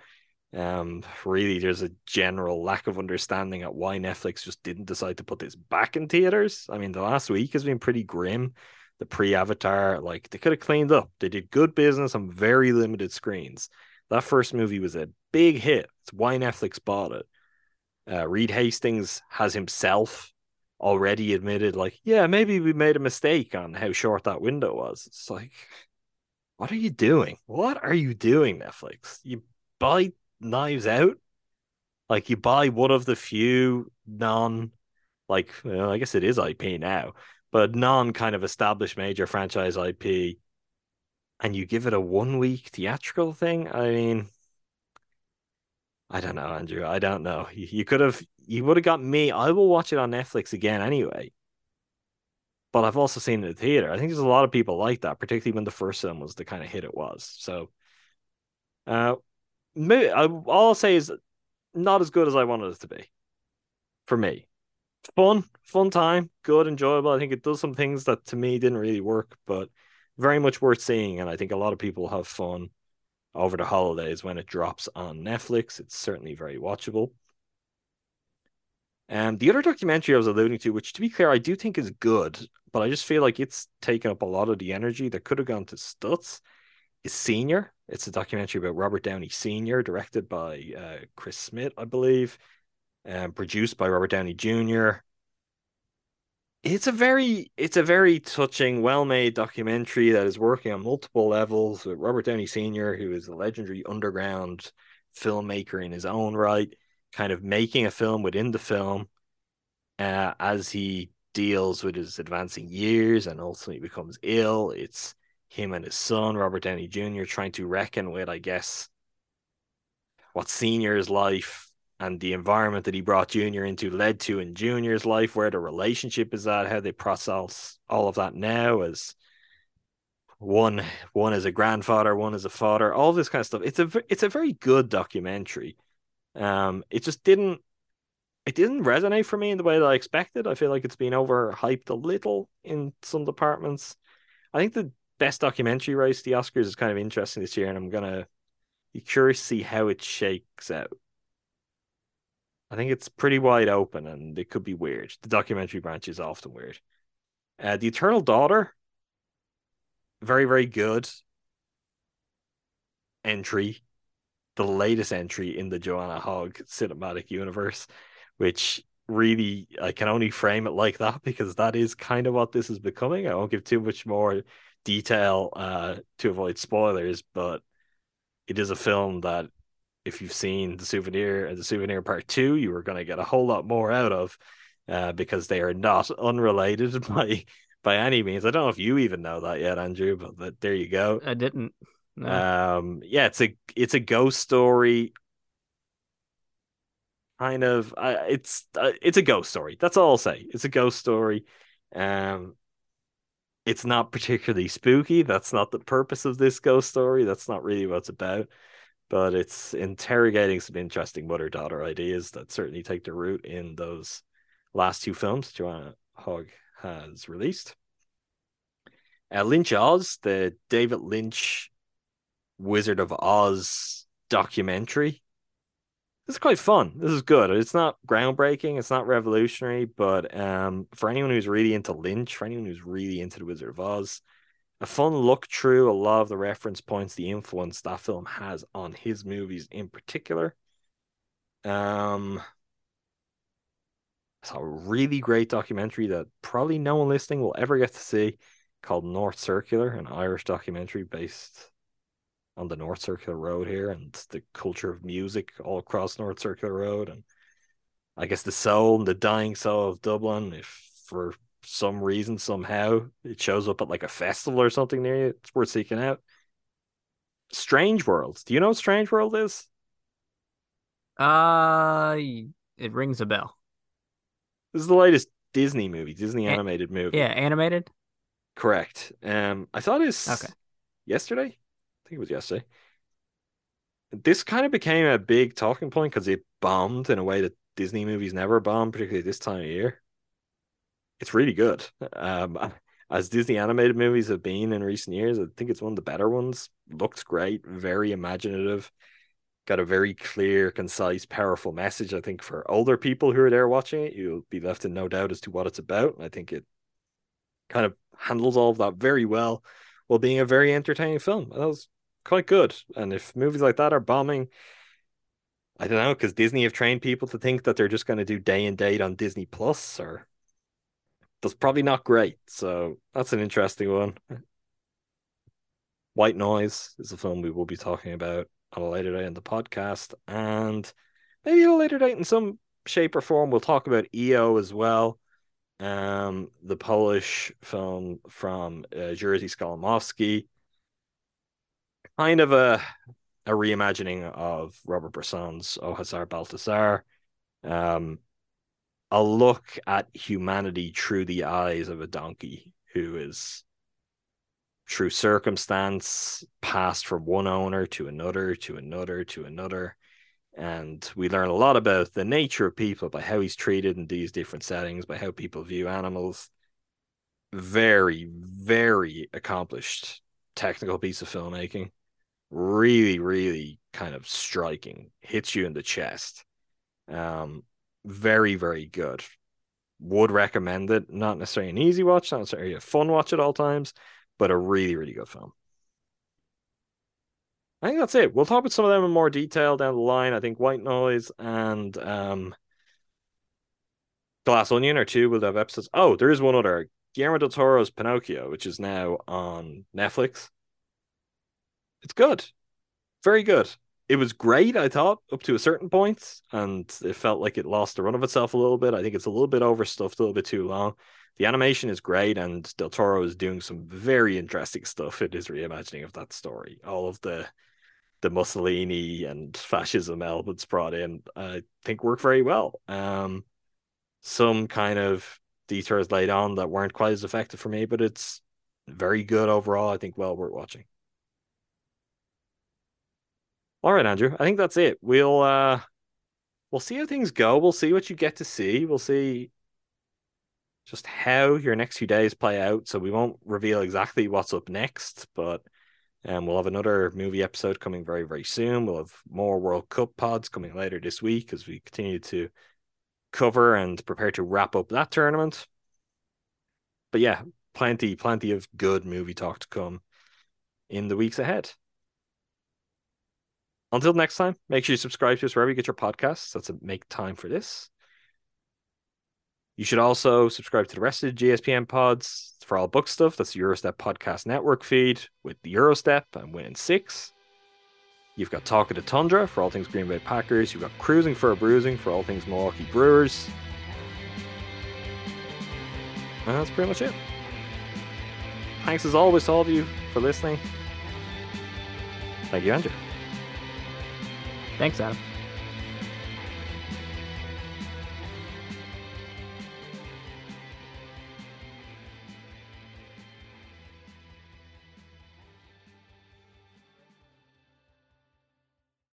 Um, really, there's a general lack of understanding at why Netflix just didn't decide to put this back in theaters. I mean, the last week has been pretty grim. The pre-Avatar, like they could have cleaned up. They did good business on very limited screens. That first movie was a big hit. It's why Netflix bought it. Uh, Reed Hastings has himself already admitted, like, yeah, maybe we made a mistake on how short that window was. It's like, what are you doing? What are you doing, Netflix? You buy Knives Out, like you buy one of the few non, like, well, I guess it is IP now, but non kind of established major franchise IP and you give it a one week theatrical thing. I mean, I don't know, Andrew. I don't know. You, you could have, you would have got me. I will watch it on Netflix again anyway. But I've also seen it in the theater. I think there's a lot of people like that, particularly when the first film was the kind of hit it was. So, uh, maybe, I, all I'll say is not as good as I wanted it to be for me. Fun, fun time, good, enjoyable. I think it does some things that to me didn't really work, but very much worth seeing. And I think a lot of people have fun over the holidays when it drops on Netflix. It's certainly very watchable. And the other documentary I was alluding to, which to be clear, I do think is good, but I just feel like it's taken up a lot of the energy that could have gone to Stutz, is Senior. It's a documentary about Robert Downey Sr., directed by uh, Chris Smith, I believe, and produced by Robert Downey Jr it's a very it's a very touching well-made documentary that is working on multiple levels with robert downey sr who is a legendary underground filmmaker in his own right kind of making a film within the film uh, as he deals with his advancing years and ultimately becomes ill. It's him and his son robert downey jr trying to reckon with i guess what senior's life and the environment that he brought Junior into led to in Junior's life, where the relationship is at, how they process all of that now as one one as a grandfather, one as a father, all this kind of stuff. It's a it's a very good documentary. Um, it just didn't it didn't resonate for me in the way that I expected. I feel like it's been overhyped a little in some departments. I think the best documentary race, the Oscars, is kind of interesting this year, and I'm gonna be curious to see how it shakes out. I think it's pretty wide open and it could be weird. The documentary branch is often weird. Uh, the Eternal Daughter, very, very good entry. The latest entry in the Joanna Hogg cinematic universe, which really I can only frame it like that because that is kind of what this is becoming. I won't give too much more detail uh, to avoid spoilers, but it is a film that if you've seen the souvenir and the souvenir part two, you are going to get a whole lot more out of uh, because they are not unrelated by by any means. I don't know if you even know that yet, Andrew, but, but there you go. I didn't. No. Um, yeah, it's a it's a ghost story. Kind of, uh, it's uh, it's a ghost story. That's all I'll say. It's a ghost story. Um, it's not particularly spooky. That's not the purpose of this ghost story. That's not really what it's about but it's interrogating some interesting mother daughter ideas that certainly take the root in those last two films Joanna Hogg has released. Uh, Lynch Oz, the David Lynch Wizard of Oz documentary. This is quite fun. This is good. It's not groundbreaking, it's not revolutionary, but um, for anyone who's really into Lynch, for anyone who's really into the Wizard of Oz, a fun look through a lot of the reference points, the influence that film has on his movies in particular. Um, it's a really great documentary that probably no one listening will ever get to see called North Circular, an Irish documentary based on the North Circular Road here and the culture of music all across North Circular Road and I guess the soul and the dying soul of Dublin. If for some reason somehow it shows up at like a festival or something near you, it's worth seeking out. Strange World. Do you know what Strange World is? Uh, it rings a bell. This is the latest Disney movie, Disney animated movie. Yeah, animated. Correct. Um, I saw this okay. yesterday. I think it was yesterday. This kind of became a big talking point because it bombed in a way that Disney movies never bomb, particularly this time of year it's really good. Um, as Disney animated movies have been in recent years, I think it's one of the better ones. Looks great, very imaginative, got a very clear, concise, powerful message. I think for older people who are there watching it, you'll be left in no doubt as to what it's about. I think it kind of handles all of that very well while being a very entertaining film. That was quite good. And if movies like that are bombing, I don't know, because Disney have trained people to think that they're just going to do day and date on Disney Plus or that's probably not great. So that's an interesting one. White Noise is a film we will be talking about on a later date in the podcast, and maybe at a later date in some shape or form we'll talk about EO as well. Um, the Polish film from uh, Jerzy Skolimowski, kind of a a reimagining of Robert Bresson's Au Hasard Balthazar. Um, a look at humanity through the eyes of a donkey who is through circumstance passed from one owner to another to another to another. And we learn a lot about the nature of people by how he's treated in these different settings by how people view animals. Very very accomplished technical piece of filmmaking. Really really kind of striking. Hits you in the chest. Um very, very good. Would recommend it. Not necessarily an easy watch, not necessarily a fun watch at all times, but a really, really good film. I think that's it. We'll talk about some of them in more detail down the line. I think White Noise and um, Glass Onion are two. We'll have episodes. Oh, there is one other. Guillermo del Toro's Pinocchio, which is now on Netflix. It's good. Very good it was great, I thought, up to a certain point, and it felt like it lost the run of itself a little bit. I think it's a little bit overstuffed, a little bit too long. The animation is great, and Del Toro is doing some very interesting stuff in his reimagining of that story. All of the the Mussolini and fascism elements brought in, I think, work very well. Um, some kind of detours laid on that weren't quite as effective for me, but it's very good overall. I think well worth watching. All right, Andrew. I think that's it. We'll uh we'll see how things go. We'll see what you get to see. We'll see just how your next few days play out. So we won't reveal exactly what's up next, but And we'll have another movie episode coming very, very soon. We'll have more World Cup pods coming later this week as we continue to cover and prepare to wrap up that tournament. But yeah, plenty, plenty of good movie talk to come in the weeks ahead. Until next time, make sure you subscribe to us wherever you get your podcasts. That's a make time for this. You should also subscribe to the rest of the GSPN pods for all book stuff. That's the Eurostep Podcast Network feed with the Eurostep and Winning Six. You've got Talk of the Tundra for all things Green Bay Packers. You've got Cruising for a Bruising for all things Milwaukee Brewers. And that's pretty much it. Thanks as always to all of you for listening. Thank you, Andrew. Thanks, Adam.